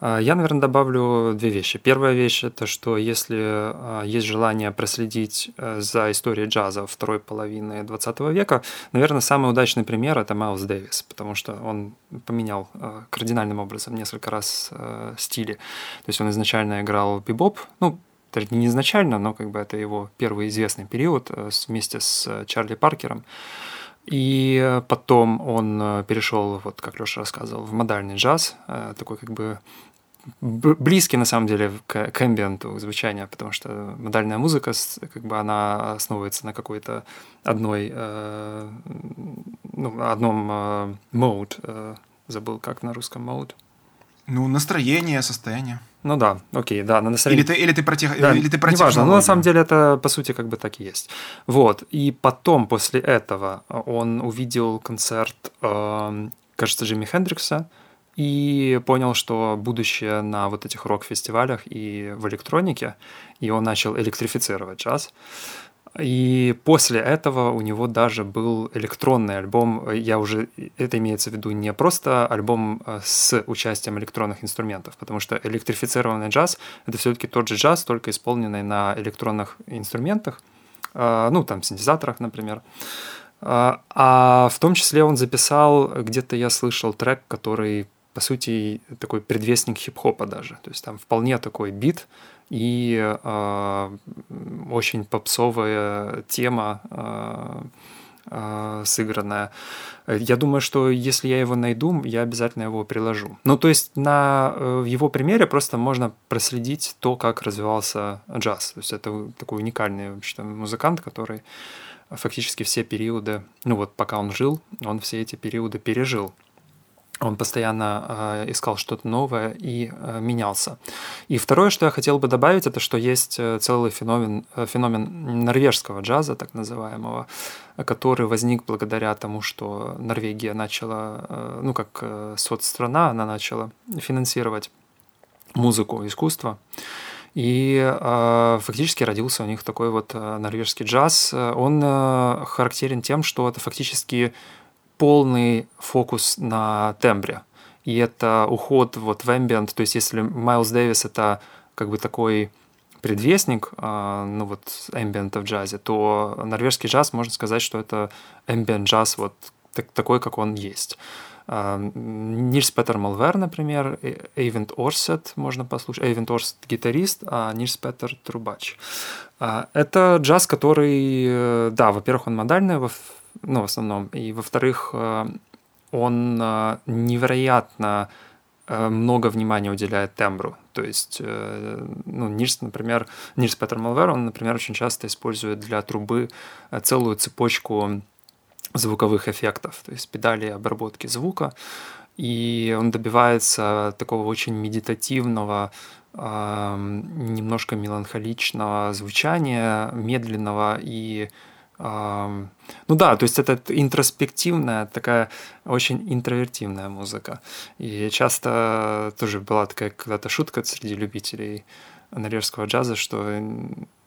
А, я, наверное, добавлю две вещи. Первая вещь это, что если а, есть желание проследить э, за историей джаза второй половины 20 века, наверное, самый удачный пример это Майлз Дэвис, потому что он поменял э, кардинальным образом несколько раз э, стили. То есть он изначально играл бибоп, ну, не изначально, но как бы это его первый известный период э, вместе с Чарли Паркером. И потом он перешел, вот как Леша рассказывал, в модальный джаз, такой как бы близкий на самом деле к, к эмбиенту звучания, потому что модальная музыка, как бы она основывается на какой-то одной, э, ну, одном э, mode, э, забыл как на русском mode. Ну, настроение, состояние. Ну да, окей, да, на настроение. Или ты, или ты про, тех, да, или ты про Неважно, но на самом деле это, по сути, как бы так и есть. Вот, и потом, после этого, он увидел концерт, э, кажется, Джимми Хендрикса, и понял, что будущее на вот этих рок-фестивалях и в электронике, и он начал электрифицировать джаз. И после этого у него даже был электронный альбом. Я уже это имеется в виду не просто альбом э, с участием электронных инструментов, потому что электрифицированный джаз это все-таки тот же джаз, только исполненный на электронных инструментах, э, ну там синтезаторах, например. Э, а в том числе он записал, где-то я слышал трек, который по сути, такой предвестник хип-хопа даже. То есть там вполне такой бит и э, очень попсовая тема э, э, сыгранная. Я думаю, что если я его найду, я обязательно его приложу. Ну, то есть на э, его примере просто можно проследить то, как развивался джаз. То есть это такой уникальный вообще музыкант, который фактически все периоды, ну вот пока он жил, он все эти периоды пережил он постоянно э, искал что-то новое и э, менялся. И второе, что я хотел бы добавить, это что есть э, целый феномен, э, феномен норвежского джаза, так называемого, который возник благодаря тому, что Норвегия начала, э, ну как э, соцстрана, она начала финансировать музыку, искусство. И э, фактически родился у них такой вот э, норвежский джаз. Он э, характерен тем, что это фактически полный фокус на тембре. И это уход вот в ambient, то есть если Майлз Дэвис это как бы такой предвестник, а, ну вот ambient в джазе, то норвежский джаз, можно сказать, что это ambient джаз вот такой, как он есть. А, Нильс Петер Малвер, например, Эйвент Орсет можно послушать. Эйвент Орсет гитарист, а Нильс Петер трубач. А, это джаз, который, э, да, во-первых, он модальный, ну, в основном. И, во-вторых, э, он э, невероятно э, много внимания уделяет тембру. То есть, ну, Нильс, например, Нильс Петер Малвер, он, например, очень часто использует для трубы целую цепочку звуковых эффектов, то есть педали обработки звука, и он добивается такого очень медитативного, немножко меланхоличного звучания, медленного и ну да, то есть это интроспективная, такая очень интровертивная музыка. И часто тоже была такая когда-то шутка среди любителей норвежского джаза, что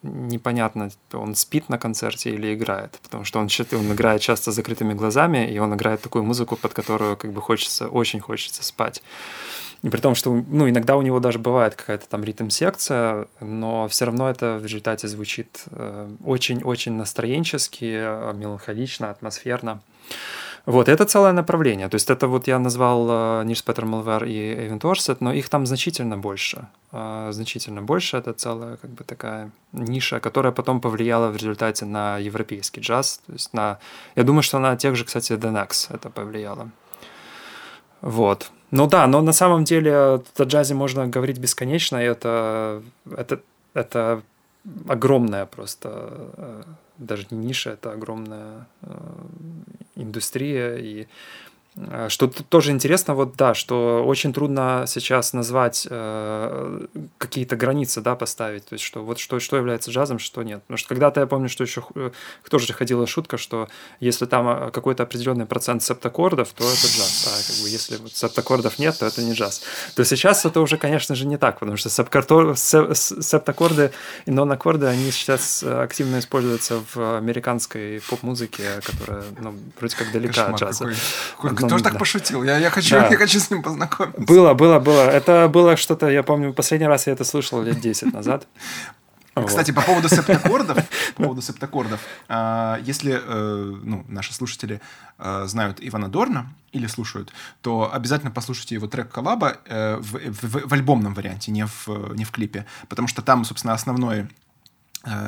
непонятно, он спит на концерте или играет, потому что он, он играет часто с закрытыми глазами, и он играет такую музыку, под которую как бы хочется, очень хочется спать. И при том, что ну, иногда у него даже бывает какая-то там ритм-секция, но все равно это в результате звучит э, очень-очень настроенчески, э, меланхолично, атмосферно. Вот, это целое направление. То есть это вот я назвал э, Нильс Петер Малвер и Эвент Орсет, но их там значительно больше. Значительно больше. Это целая как бы такая ниша, которая потом повлияла в результате на европейский джаз. То есть на... Я думаю, что на тех же, кстати, The это повлияло. Вот. Ну да, но на самом деле о джазе можно говорить бесконечно, и это, это, это огромная просто, э, даже не ниша, это огромная э, индустрия, и что тоже интересно, вот да, что очень трудно сейчас назвать э, какие-то границы, да, поставить, то есть что вот что, что является джазом, что нет. Потому что когда-то я помню, что еще э, тоже ходила шутка, что если там э, какой-то определенный процент септаккордов, то это джаз, а как бы если вот септаккордов нет, то это не джаз. То сейчас это уже, конечно же, не так, потому что септаккорды и нон-аккорды, они сейчас активно используются в американской поп-музыке, которая, ну, вроде как далека Кошмар от джаза. Какой, какой тоже так пошутил. Я, я, хочу, да. я хочу с ним познакомиться. Было, было, было. Это было что-то, я помню, последний раз я это слышал лет 10 назад. Кстати, по поводу септаккордов, по поводу септаккордов, а, если э, ну, наши слушатели э, знают Ивана Дорна или слушают, то обязательно послушайте его трек коллаба э, в, в, в альбомном варианте, не в, не в клипе, потому что там, собственно, основной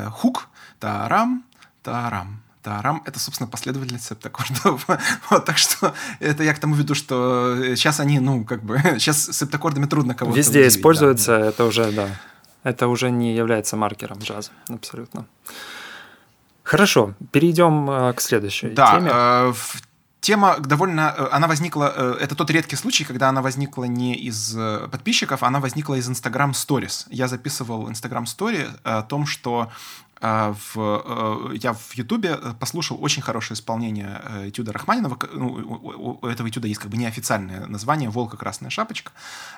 хук, тарам, тарам, Тарам — это, собственно, последовательность септаккордов. вот, так что это я к тому веду, что сейчас они, ну, как бы, сейчас септаккордами трудно кого-то Везде удивить, используется, да. это уже, да, это уже не является маркером джаза, абсолютно. Хорошо, перейдем э, к следующей да, теме. Э, тема довольно... Э, она возникла... Э, это тот редкий случай, когда она возникла не из подписчиков, она возникла из Instagram Stories. Я записывал Instagram Story о том, что в, э, я в Ютубе э, послушал очень хорошее исполнение э, этюда Рахманинова. Ну, у этого этюда есть как бы неофициальное название «Волка красная шапочка»,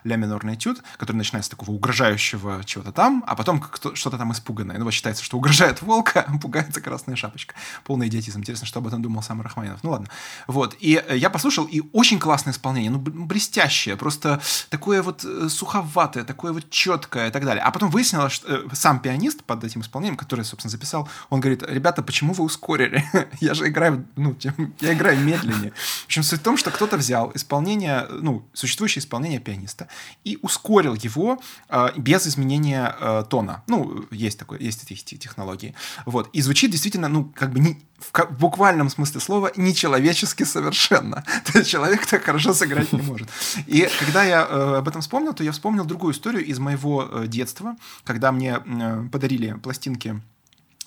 ля минорный этюд, который начинается с такого угрожающего чего-то там, а потом что-то там испуганное. Ну, вот считается, что угрожает волка, а пугается красная шапочка. Полный идиотизм. Интересно, что об этом думал сам Рахманинов. Ну, ладно. Вот. И я послушал, и очень классное исполнение, ну, блестящее, просто такое вот суховатое, такое вот четкое и так далее. А потом выяснилось, что сам пианист под этим исполнением, который собственно, записал. Он говорит, ребята, почему вы ускорили? я же играю, ну, я играю медленнее. В общем, суть в том, что кто-то взял исполнение, ну, существующее исполнение пианиста и ускорил его э, без изменения э, тона. Ну, есть такое, есть эти технологии. Вот. И звучит действительно, ну, как бы не, в, в буквальном смысле слова нечеловечески совершенно. То есть человек так хорошо сыграть не может. И когда я э, об этом вспомнил, то я вспомнил другую историю из моего э, детства, когда мне э, подарили пластинки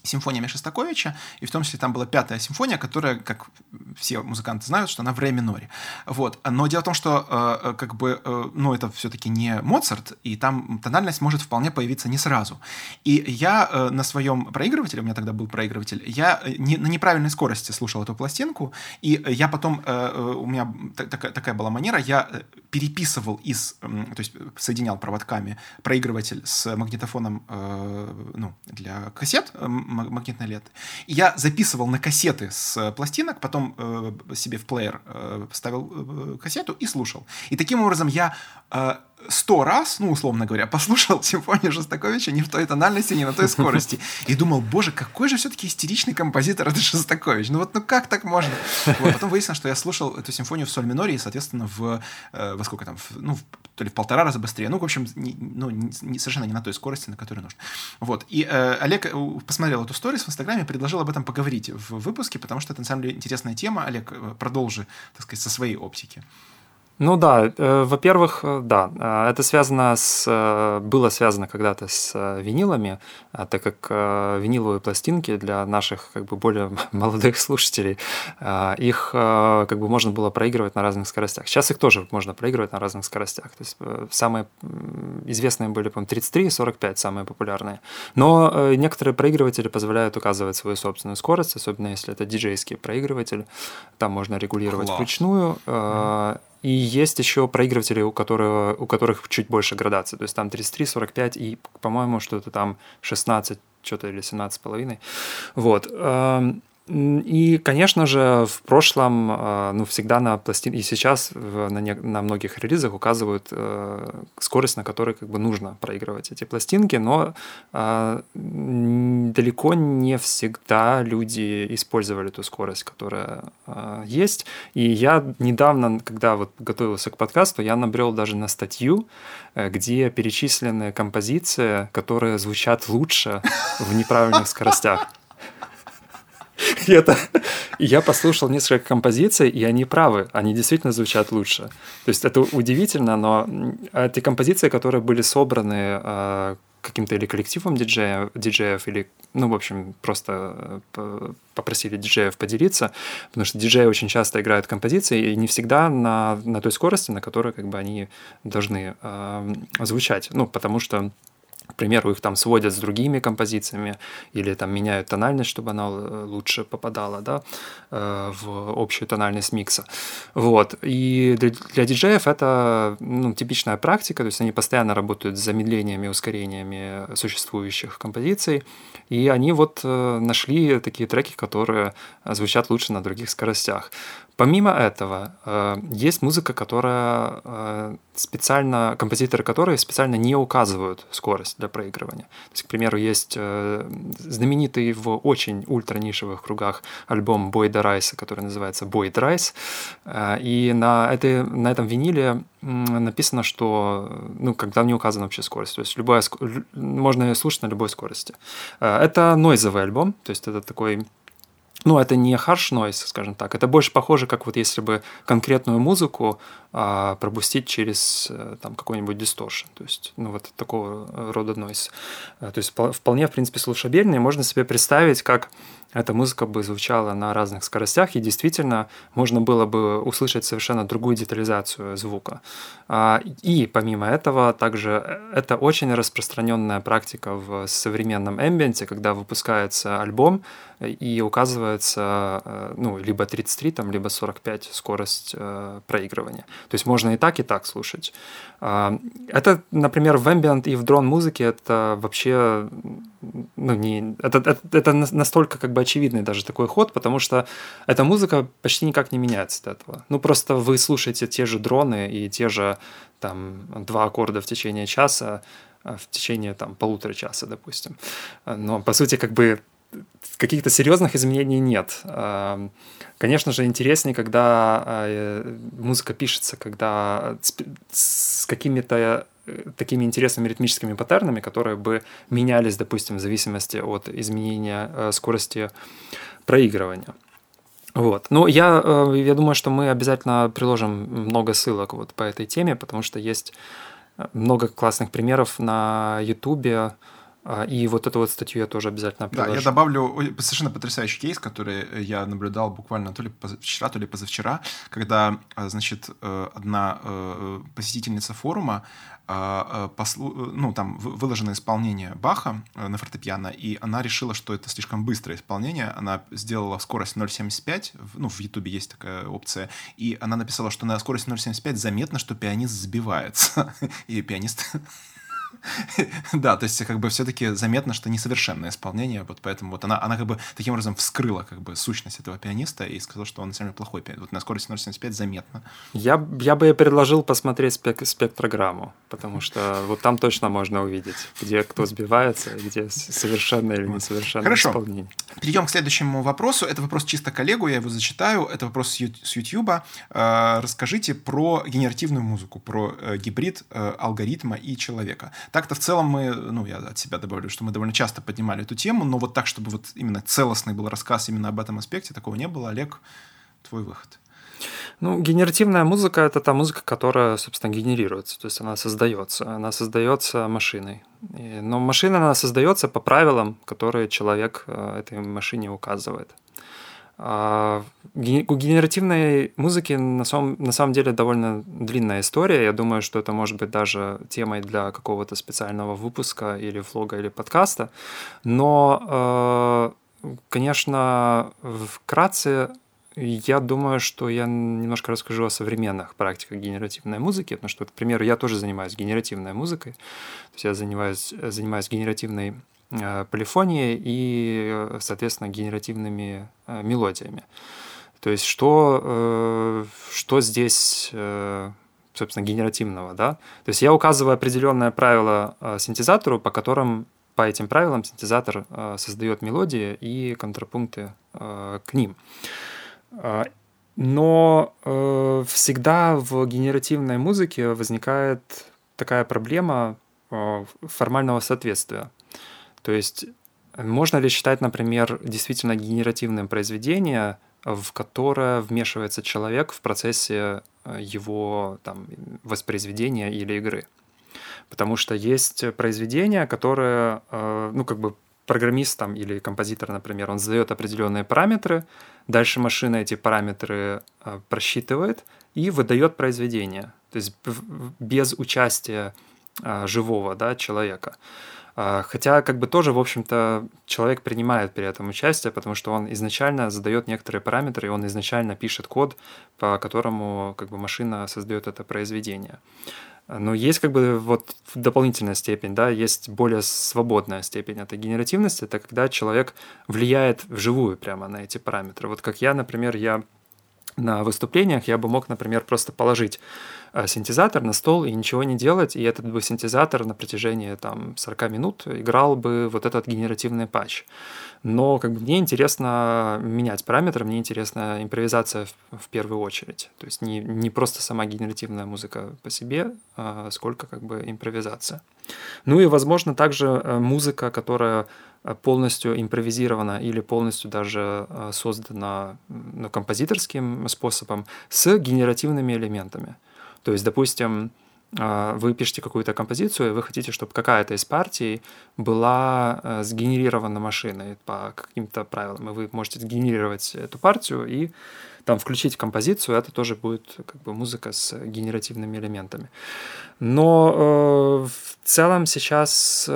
симфониями Шостаковича, и в том числе там была пятая симфония, которая, как все музыканты знают, что она в ре миноре. Вот. Но дело в том, что э, э, как бы, э, ну, это все-таки не Моцарт, и там тональность может вполне появиться не сразу. И я э, на своем проигрывателе, у меня тогда был проигрыватель, я э, не, на неправильной скорости слушал эту пластинку, и я потом, э, э у меня такая, такая была манера, я переписывал из, э, то есть соединял проводками проигрыватель с магнитофоном э, ну, для кассет, магнитной ленты. И я записывал на кассеты с э, пластинок, потом э, себе в плеер э, ставил э, кассету и слушал. И таким образом я э, сто раз, ну, условно говоря, послушал симфонию Шостаковича не в той тональности, не на той скорости. И думал, боже, какой же все-таки истеричный композитор это Шостакович. Ну вот, ну как так можно? Вот, потом выяснилось, что я слушал эту симфонию в соль миноре и, соответственно, в, э, во сколько там, в, ну, в, то ли в полтора раза быстрее. Ну, в общем, не, ну, не, совершенно не на той скорости, на которой нужно. Вот. И э, Олег э, посмотрел эту сторис в Инстаграме, предложил об этом поговорить в выпуске, потому что это, на самом деле, интересная тема. Олег, э, продолжи, так сказать, со своей оптики. Ну да, э, во-первых, э, да, э, это связано с, э, было связано когда-то с э, винилами, а так как э, виниловые пластинки для наших как бы более молодых слушателей, их как бы можно было проигрывать на разных скоростях. Сейчас их тоже можно проигрывать на разных скоростях. То есть самые известные были, по-моему, 33 и 45 самые популярные. Но некоторые проигрыватели позволяют указывать свою собственную скорость, особенно если это диджейский проигрыватель. Там можно регулировать Класс. вручную. Mm-hmm и есть еще проигрыватели, у, которого, у которых чуть больше градации. То есть там 33, 45 и, по-моему, что-то там 16, что-то или 17,5. Вот. И, конечно же, в прошлом, э, ну, всегда на пластин и сейчас на, не... на многих релизах указывают э, скорость, на которой как бы нужно проигрывать эти пластинки, но э, далеко не всегда люди использовали ту скорость, которая есть. И я недавно, когда вот готовился к подкасту, я набрел даже на статью, где перечислены композиции, которые звучат лучше в неправильных скоростях. И это... Я послушал несколько композиций, и они правы, они действительно звучат лучше. То есть это удивительно, но эти композиции, которые были собраны э, каким-то или коллективом диджеев, диджеев или, ну, в общем, просто э, попросили диджеев поделиться, потому что диджеи очень часто играют композиции и не всегда на, на той скорости, на которой как бы они должны э, звучать. Ну, потому что к примеру, их там сводят с другими композициями или там меняют тональность, чтобы она э, лучше попадала да, э, в общую тональность микса. Вот. И для, диджеев это ну, типичная практика, то есть они постоянно работают с замедлениями, ускорениями существующих композиций, и они вот э, нашли такие треки, которые звучат лучше на других скоростях. Помимо этого, э, есть музыка, которая э, специально, композиторы которой специально не указывают скорость для проигрывания. То есть, к примеру, есть э, знаменитый в очень ультранишевых кругах альбом Бойда Райса, который называется Бойд Райс. И на, этой, на этом виниле написано, что ну, когда не указана вообще скорость. То есть любая, можно слушать на любой скорости. Это нойзовый альбом, то есть это такой ну, это не harsh noise, скажем так. Это больше похоже, как вот если бы конкретную музыку а, пропустить через э, там какой-нибудь distortion. То есть, ну, вот такого рода noise. А, то есть, вполне, в принципе, слушабельный. Можно себе представить, как эта музыка бы звучала на разных скоростях, и действительно можно было бы услышать совершенно другую детализацию звука. А, и помимо этого, также э, это очень распространенная практика в современном эмбиенте, когда выпускается альбом и указывается э, ну, либо 33, там, либо 45 скорость э, проигрывания. То есть можно и так, и так слушать. А, это, например, в ambient и в дрон музыке это вообще ну, не, это, это, это настолько как бы очевидный даже такой ход, потому что эта музыка почти никак не меняется от этого. Ну, просто вы слушаете те же дроны и те же там два аккорда в течение часа, а, в течение там полутора часа, допустим. Но, по сути, как бы каких-то серьезных изменений нет. Конечно же, интереснее, когда э, музыка пишется, когда с какими-то такими интересными ритмическими паттернами, которые бы менялись, допустим, в зависимости от изменения э, скорости проигрывания. Вот. Ну, я, я думаю, что мы обязательно приложим много ссылок вот по этой теме, потому что есть много классных примеров на Ютубе, и вот эту вот статью я тоже обязательно приложу. Да, я добавлю совершенно потрясающий кейс, который я наблюдал буквально то ли вчера, то ли позавчера, когда, значит, э, одна э, посетительница форума послу... ну, там выложено исполнение Баха э, на фортепиано, и она решила, что это слишком быстрое исполнение. Она сделала скорость 0,75, ну, в Ютубе есть такая опция, и она написала, что на скорости 0,75 заметно, что пианист сбивается. И пианист Да, то есть как бы все-таки заметно, что несовершенное исполнение, вот поэтому вот она, она как бы таким образом вскрыла как бы сущность этого пианиста и сказала, что он на самом деле плохой пианист. Вот на скорости 0,75 заметно. Я, я бы предложил посмотреть спек спектрограмму, потому что вот там точно можно увидеть, где кто сбивается, где совершенное или несовершенное Хорошо. исполнение. Перейдем к следующему вопросу. Это вопрос чисто коллегу, я его зачитаю. Это вопрос с YouTube. Э, расскажите про генеративную музыку, про э, гибрид э, алгоритма и человека. Так-то в целом мы, ну, я от себя добавлю, что мы довольно часто поднимали эту тему, но вот так, чтобы вот именно целостный был рассказ именно об этом аспекте, такого не было. Олег, твой выход. Ну, генеративная музыка — это та музыка, которая, собственно, генерируется, то есть она создается, она создается машиной. Но машина, она создается по правилам, которые человек э, этой машине указывает. А, у генеративной музыки на самом, на самом деле довольно длинная история. Я думаю, что это может быть даже темой для какого-то специального выпуска или влога или подкаста. Но, э, конечно, вкратце я думаю, что я немножко расскажу о современных практиках генеративной музыки, потому что, к примеру, я тоже занимаюсь генеративной музыкой. То есть я занимаюсь, занимаюсь генеративной полифонией и, соответственно, генеративными э, мелодиями. То есть что, э, что здесь, собственно, генеративного, да? То есть я указываю определенное правило синтезатору, по которым по этим правилам синтезатор создает мелодии и контрапункты к ним. Но всегда в генеративной музыке возникает такая проблема формального соответствия. То есть можно ли считать, например, действительно генеративным произведение, в которое вмешивается человек в процессе э, его там, воспроизведения или игры? Потому что есть произведения, которые, э, ну, как бы программист там, или композитор, например, он задает определенные параметры, дальше машина эти параметры э, просчитывает и выдает произведение. То есть без участия э, живого да, человека. А, хотя, как бы тоже, в общем-то, человек принимает при этом участие, потому что он изначально задает некоторые параметры, и он изначально пишет код, по которому как бы машина создает это произведение. Но есть как бы вот дополнительная степень, да, есть более свободная степень этой генеративности, это когда человек влияет вживую прямо на эти параметры. Вот как я, например, я на выступлениях я бы мог, например, просто положить э, синтезатор на стол и ничего не делать, и этот бы синтезатор на протяжении там 40 минут играл бы вот этот генеративный патч. Но как бы мне интересно менять параметры, мне интересна импровизация в, в первую очередь. То есть не, не просто сама генеративная музыка по себе, а сколько как бы импровизация. Ну и, возможно, также э, музыка, которая полностью импровизирована или полностью даже э, создана ну, композиторским способом с генеративными элементами. То есть, допустим, э, вы пишете какую-то композицию, и вы хотите, чтобы какая-то из партий была сгенерирована машиной по каким-то правилам. И вы можете сгенерировать эту партию и там включить композицию, это тоже будет как бы музыка с генеративными элементами. Но э, в целом сейчас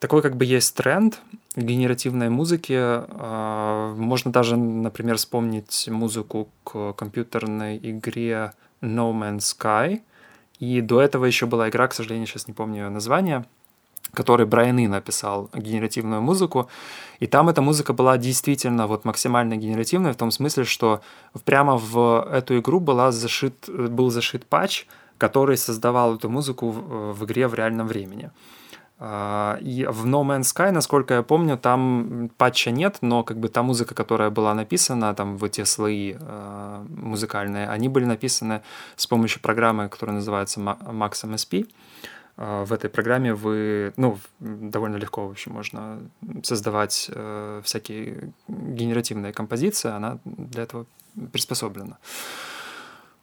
такой как бы есть тренд генеративной музыке. А, можно даже, например, вспомнить музыку к компьютерной игре No Man's Sky. И до этого еще была игра, к сожалению, сейчас не помню ее название, который Брайан И написал генеративную музыку. И там эта музыка была действительно вот максимально генеративная в том смысле, что прямо в эту игру была зашит, был зашит патч, который создавал эту музыку в, в игре в реальном времени. А, и в No Man's Sky, насколько я помню, там патча нет, но как бы та музыка, которая была написана, там в эти слои э, музыкальные, они были написаны с помощью программы, которая называется Max MSP. Э, в этой программе вы, ну, довольно легко, в общем, можно создавать э, всякие генеративные композиции, она для этого приспособлена.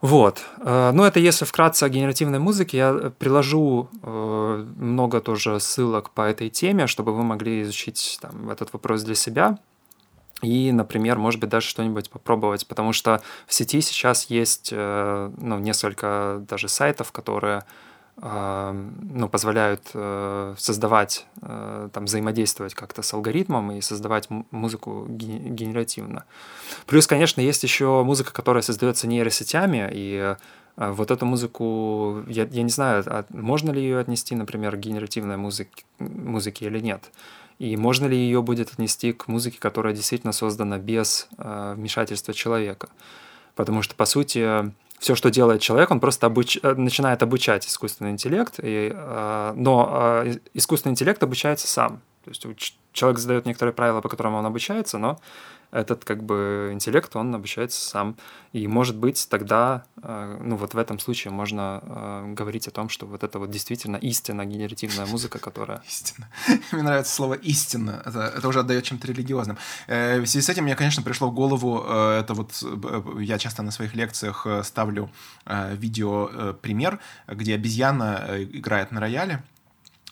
Вот. Э, ну, это если вкратце о генеративной музыке. Я приложу э, много тоже ссылок по этой теме, чтобы вы могли изучить там, этот вопрос для себя. И, например, может быть, даже что-нибудь попробовать, потому что в сети сейчас есть э, ну, несколько даже сайтов, которые ну, позволяют э, создавать, э, там, взаимодействовать как-то с алгоритмом и создавать музыку генеративно. Плюс, конечно, есть еще музыка, которая создается нейросетями, и э, вот эту музыку, я, я не знаю, а можно ли ее отнести, например, к генеративной музыке, музыке или нет. И можно ли ее будет отнести к музыке, которая действительно создана без э, вмешательства человека. Потому что, по сути, все, что делает человек, он просто обуч... Э, начинает обучать искусственный интеллект, и, э, но э, искусственный интеллект обучается сам. То есть человек задает некоторые правила, по которым он обучается, но этот как бы интеллект, он обучается сам. И может быть тогда, э, ну вот в этом случае можно э, говорить о том, что вот это вот действительно истинно генеративная музыка, которая... Истинно. Мне нравится слово «истинно». Это, это уже отдает чем-то религиозным. Э, в связи с этим мне, конечно, пришло в голову, это вот я часто на своих лекциях ставлю видео пример, где обезьяна играет на рояле,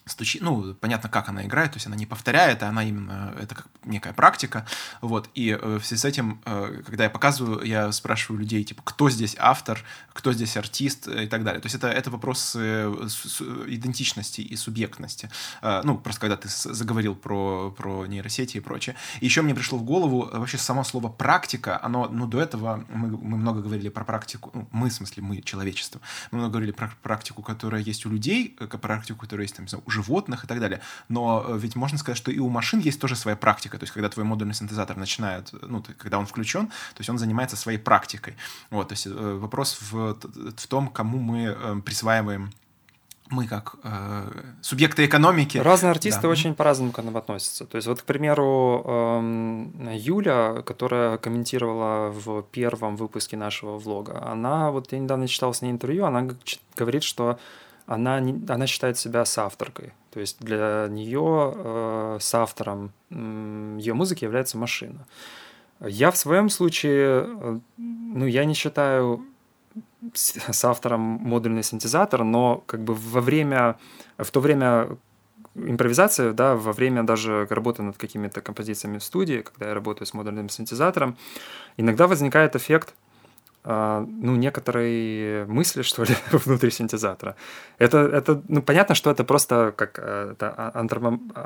стучит, ну, понятно, как она играет, то есть она не повторяет, а она именно, это как некая практика, вот, и э, в связи с этим, э, когда я показываю, я спрашиваю людей, типа, кто здесь автор, кто здесь артист э, и так далее, то есть это, это вопрос э, с, идентичности и субъектности, э, ну, просто когда ты заговорил про, про нейросети и прочее. И еще мне пришло в голову э, вообще само слово «практика», оно, ну, до этого мы, мы много говорили про практику, ну, мы, в смысле, мы, человечество, мы много говорили про практику, которая есть у людей, э, практику, которая есть, там, у животных и так далее. Но э, ведь можно сказать, что и у машин есть тоже своя практика. То есть, когда твой модульный синтезатор начинает, ну, когда он включен, то есть он занимается своей практикой. Вот, то есть э, вопрос в, в том, кому мы э, присваиваем мы как э, субъекты экономики. Разные артисты да. очень по-разному к этому относятся. То есть вот, к примеру, э, Юля, которая комментировала в первом выпуске нашего влога, она, вот я недавно читал с ней интервью, она говорит, что она, она считает себя соавторкой. То есть для нее э, соавтором э, ее музыки является машина. Я в своем случае, э, ну, я не считаю с автором модульный синтезатор, но как бы во время, в то время импровизация, да, во время даже работы над какими-то композициями в студии, когда я работаю с модульным синтезатором, иногда возникает эффект ну, некоторой мысли, что ли, внутри синтезатора. Это, это, ну, понятно, что это просто как э, это а,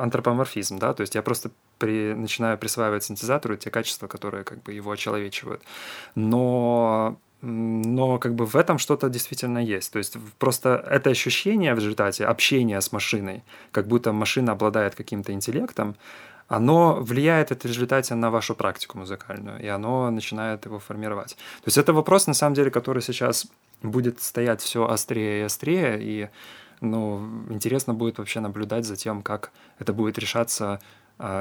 антропоморфизм, да, то есть я просто при, начинаю присваивать синтезатору те качества, которые как бы его очеловечивают. Но но как бы в этом что-то действительно есть. То есть просто это ощущение в результате общения с машиной, как будто машина обладает каким-то интеллектом, оно влияет в результате на вашу практику музыкальную, и оно начинает его формировать. То есть это вопрос, на самом деле, который сейчас будет стоять все острее и острее, и ну, интересно будет вообще наблюдать за тем, как это будет решаться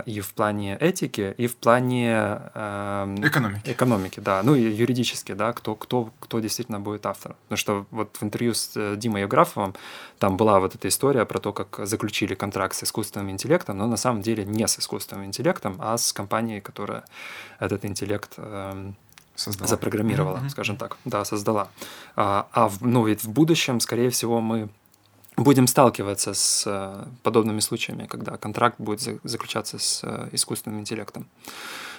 и в плане этики, и в плане э, экономики. экономики, да, ну и юридически, да, кто, кто, кто действительно будет автором. Потому что вот в интервью с э, Димой Евграфовым там была вот эта история про то, как заключили контракт с искусственным интеллектом, но на самом деле не с искусственным интеллектом, а с компанией, которая этот интеллект э, создала. запрограммировала, mm-hmm. скажем так, да, создала. А, а в, ну ведь в будущем, скорее всего, мы будем сталкиваться с э, подобными случаями, когда контракт будет заключаться с э, искусственным интеллектом.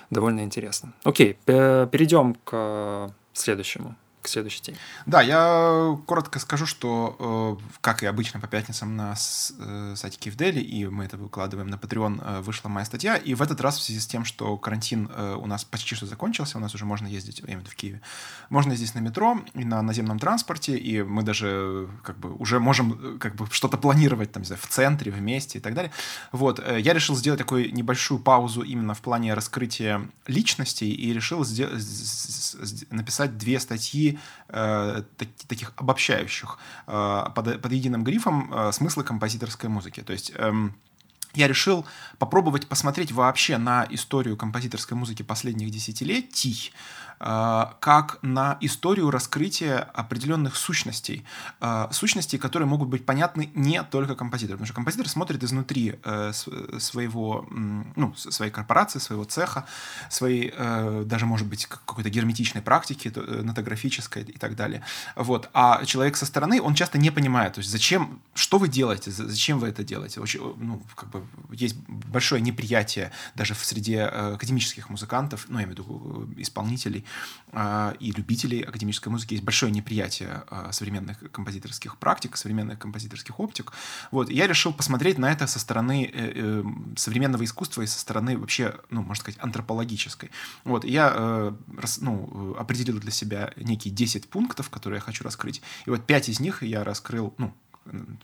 Довольно интересно. Окей, перейдем к следующему к следующей теме. Да, я коротко скажу, что, э, как и обычно по пятницам на э, сайте Киевдели, и мы это выкладываем на Patreon, э, вышла моя статья, и в этот раз в связи с тем, что карантин у нас почти что закончился, у нас уже можно ездить, я имею в виду в Киеве, можно ездить на метро и на наземном транспорте, и мы даже как бы уже можем как бы что-то планировать там, в центре, вместе и так далее. Вот, я решил сделать такую небольшую паузу именно в плане раскрытия личностей и решил написать две статьи э, так, таких обобщающих э, под, под единым грифом э, смысла композиторской музыки. То есть э, я решил попробовать посмотреть вообще на историю композиторской музыки последних десятилетий, как на историю раскрытия определенных сущностей. Э, сущностей, которые могут быть понятны не только композитору. Потому что композитор смотрит изнутри э, своего, ну, своей корпорации, своего цеха, своей, даже, может быть, какой-то герметичной практики, нотографической и так далее. Вот. А человек со стороны, он часто не понимает, то есть зачем, что вы делаете, зачем вы это делаете. Очень, ну, как бы есть большое неприятие даже в среде академических музыкантов, ну, я имею в виду исполнителей, а, и любителей академической музыки есть большое неприятие а, современных композиторских практик, современных композиторских оптик. Вот, я решил посмотреть на это со стороны э, э, современного искусства и со стороны вообще, ну, можно сказать, антропологической. Вот, я э, ну, определил для себя некие 10 пунктов, которые я хочу раскрыть. И вот 5 из них я раскрыл, ну,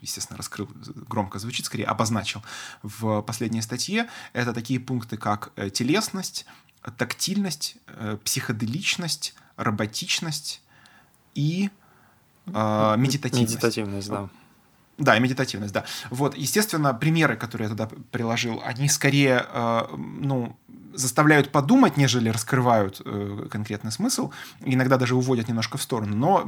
естественно, раскрыл, громко звучит, скорее обозначил в последней статье. Это такие пункты, как телесность, тактильность, э, психоделичность, роботичность и э, медитативность. Медитативность, да. Да, и медитативность, да. Вот, естественно, примеры, которые я туда приложил, они скорее, э, ну, заставляют подумать, нежели раскрывают э, конкретный смысл. Иногда даже уводят немножко в сторону. Но,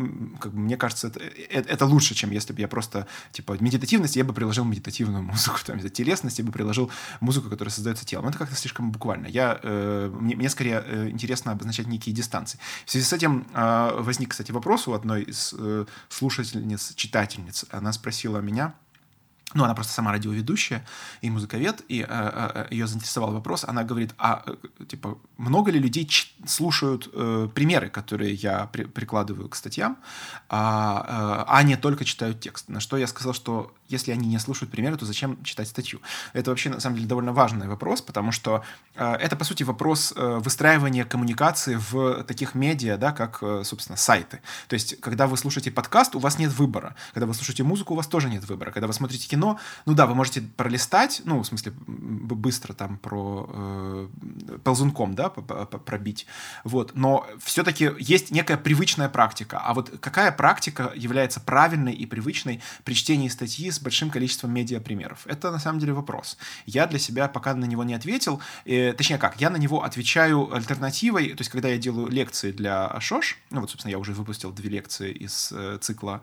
как бы, мне кажется, это, это, это лучше, чем если бы я просто, типа, медитативность, я бы приложил медитативную музыку. Там, телесность, я бы приложил музыку, которая создается телом. Это как-то слишком буквально. Я, э, мне, мне скорее э, интересно обозначать некие дистанции. В связи с этим э, возник, кстати, вопрос у одной из э, слушательниц, читательниц. Она спросила меня, ну, она просто сама радиоведущая и музыковед, и э, э, ее заинтересовал вопрос. Она говорит, а, э, типа, много ли людей слушают э, примеры, которые я при прикладываю к статьям, а, э, а не только читают текст? На что я сказал, что если они не слушают примеры, то зачем читать статью? Это вообще, на самом деле, довольно важный вопрос, потому что э, это, по сути, вопрос э, выстраивания коммуникации в таких медиа, да, как, э, собственно, сайты. То есть, когда вы слушаете подкаст, у вас нет выбора. Когда вы слушаете музыку, у вас тоже нет выбора. Когда вы смотрите кино, ну да, вы можете пролистать, ну, в смысле, быстро там про э, ползунком, да, пробить, вот, но все-таки есть некая привычная практика. А вот какая практика является правильной и привычной при чтении статьи с большим количеством медиапримеров? Это на самом деле вопрос. Я для себя пока на него не ответил. Э, точнее как, я на него отвечаю альтернативой. То есть, когда я делаю лекции для ШОШ, ну вот, собственно, я уже выпустил две лекции из э, цикла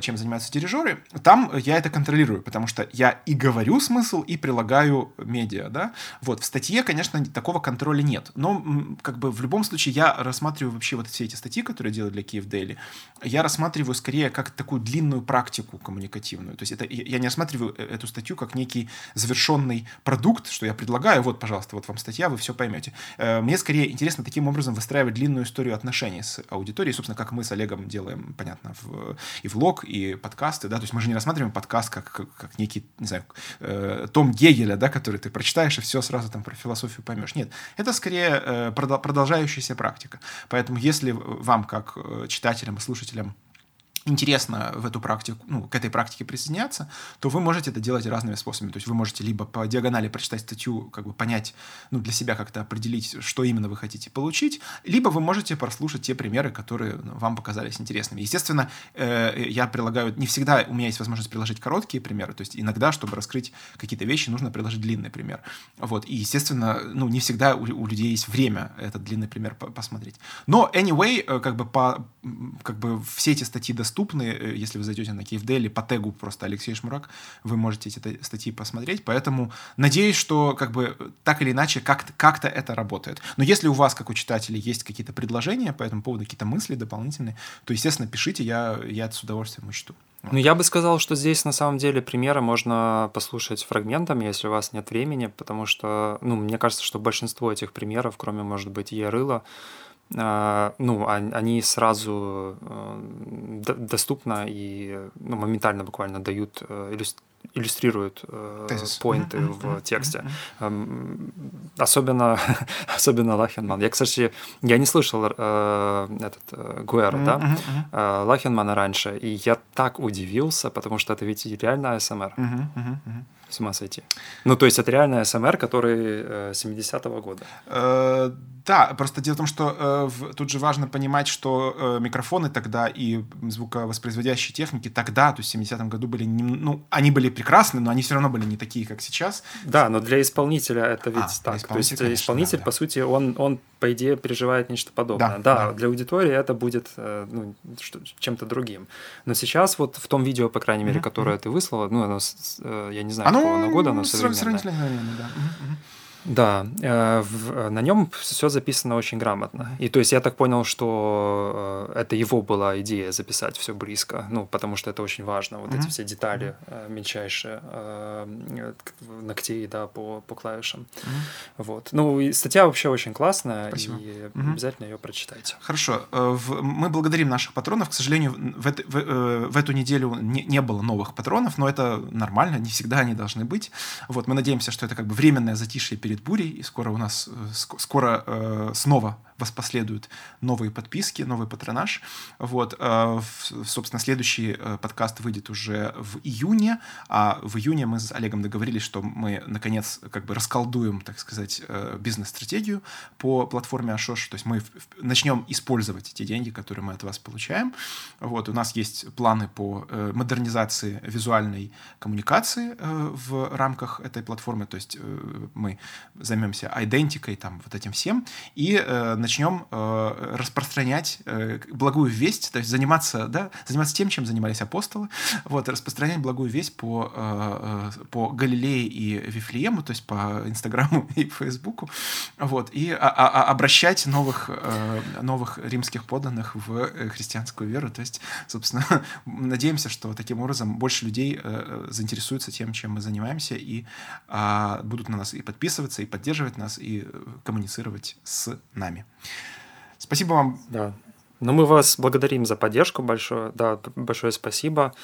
«Чем занимаются дирижеры», там я это контролирую, потому что я и говорю смысл, и прилагаю медиа, да, вот, в статье, конечно, такого контроля нет, но как бы в любом случае я рассматриваю вообще вот все эти статьи, которые делаю для Киев Daily, я рассматриваю скорее как такую длинную практику коммуникативную, то есть это, я не рассматриваю э, эту статью как некий завершенный продукт, что я предлагаю, вот, пожалуйста, вот вам статья, вы все поймете. Э, мне скорее интересно таким образом выстраивать длинную историю отношений с аудиторией, собственно, как мы с Олегом делаем, понятно, в, и влог, и подкасты, да, то есть мы же не рассматриваем подкаст как, как, как некий, не знаю, э, том Гегеля, да, который ты прочитаешь и все сразу там про философию поймешь. Нет, это скорее э, продолжающаяся практика. Поэтому если вам, как э, читателям и слушателям, интересно в эту практику, ну, к этой практике присоединяться, то вы можете это делать разными способами. То есть вы можете либо по диагонали прочитать статью, как бы понять, ну, для себя как-то определить, что именно вы хотите получить, либо вы можете прослушать те примеры, которые ну, вам показались интересными. Естественно, э, я прилагаю, не всегда у меня есть возможность приложить короткие примеры, то есть иногда, чтобы раскрыть какие-то вещи, нужно приложить длинный пример. Вот, и, естественно, ну, не всегда у, людей есть время этот длинный пример посмотреть. Но, anyway, э, как бы, по, как бы все эти статьи доступны, доступны. Э, если вы зайдете на Киевдели по тегу просто Алексей Шмурак, вы можете эти статьи посмотреть. Поэтому надеюсь, что как бы так или иначе как-то, как-то это работает. Но если у вас, как у читателей, есть какие-то предложения по этому поводу, какие-то мысли дополнительные, то, естественно, пишите, я, я с удовольствием учту. Ну, я бы сказал, что здесь на самом деле примеры можно послушать фрагментами, если у вас нет времени, потому что, ну, мне кажется, что большинство этих примеров, кроме, может быть, Ярыла, ну, они сразу э, доступно и ну, моментально буквально дают э, иллюстрируют э, поинты в тексте. Особенно, особенно Лахенман. Я, кстати, я не слышал этот Гуэра, да, Лахенмана раньше, и я так удивился, потому что это ведь реально АСМР. С ума сойти. Ну, то есть это реально СМР, который 70-го года. Да, просто дело в том, что э, в, тут же важно понимать, что э, микрофоны тогда и звуковоспроизводящие техники тогда, то есть в 70-м году были, не, ну, они были прекрасны, но они все равно были не такие, как сейчас. Да, но для исполнителя это ведь а, так. То есть конечно, исполнитель, да, по сути, он, он, по идее, переживает нечто подобное. Да, да, да. для аудитории это будет э, ну, чем-то другим. Но сейчас вот в том видео, по крайней мере, mm-hmm. которое ты выслала, ну, оно, э, я не знаю, оно какого года, оно современное. Сравнительно, да. Mm-hmm. Да, э, в, на нем все записано очень грамотно. И то есть я так понял, что э, это его была идея записать все близко, ну, потому что это очень важно, вот mm-hmm. эти все детали э, мельчайшие э, ногтей, да, по, по клавишам. Mm-hmm. Вот. Ну, и статья вообще очень классная, Спасибо. и mm-hmm. обязательно ее прочитайте. Хорошо. Мы благодарим наших патронов. К сожалению, в, это, в, в эту неделю не, не было новых патронов, но это нормально, не всегда они должны быть. Вот, мы надеемся, что это как бы временное затишье перед бурей, и скоро у нас э, скоро э, снова воспоследуют новые подписки, новый патронаж. Вот, э, собственно, следующий э, подкаст выйдет уже в июне, а в июне мы с Олегом договорились, что мы, наконец, как бы расколдуем, так сказать, э, бизнес-стратегию по платформе Ашош, то есть мы начнем использовать те деньги, которые мы от вас получаем. Вот, у нас есть планы по модернизации визуальной коммуникации в рамках этой платформы, то есть мы займемся идентикой, там, вот этим всем, и начнем э, распространять э, благую весть, то есть заниматься, да, заниматься тем, чем занимались апостолы, вот, распространять благую весть по, э, э по Галилее и Вифлеему, то есть по Инстаграму и Фейсбуку, вот, и а, а, а обращать новых, э, новых римских подданных в э, христианскую веру, то есть, собственно, надеемся, что таким образом больше людей э, заинтересуются тем, чем мы занимаемся, и э, будут на нас и подписываться, и поддерживать нас, и э, коммуницировать с нами. Спасибо вам. Да. Ну, мы вас благодарим за поддержку большое. Да, большое спасибо.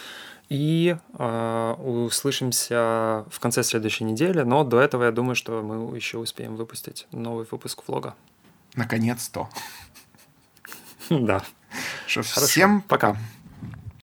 И э, услышимся в конце следующей недели. Но до этого я думаю, что мы еще успеем выпустить новый выпуск влога. Наконец-то. Да. Всем пока.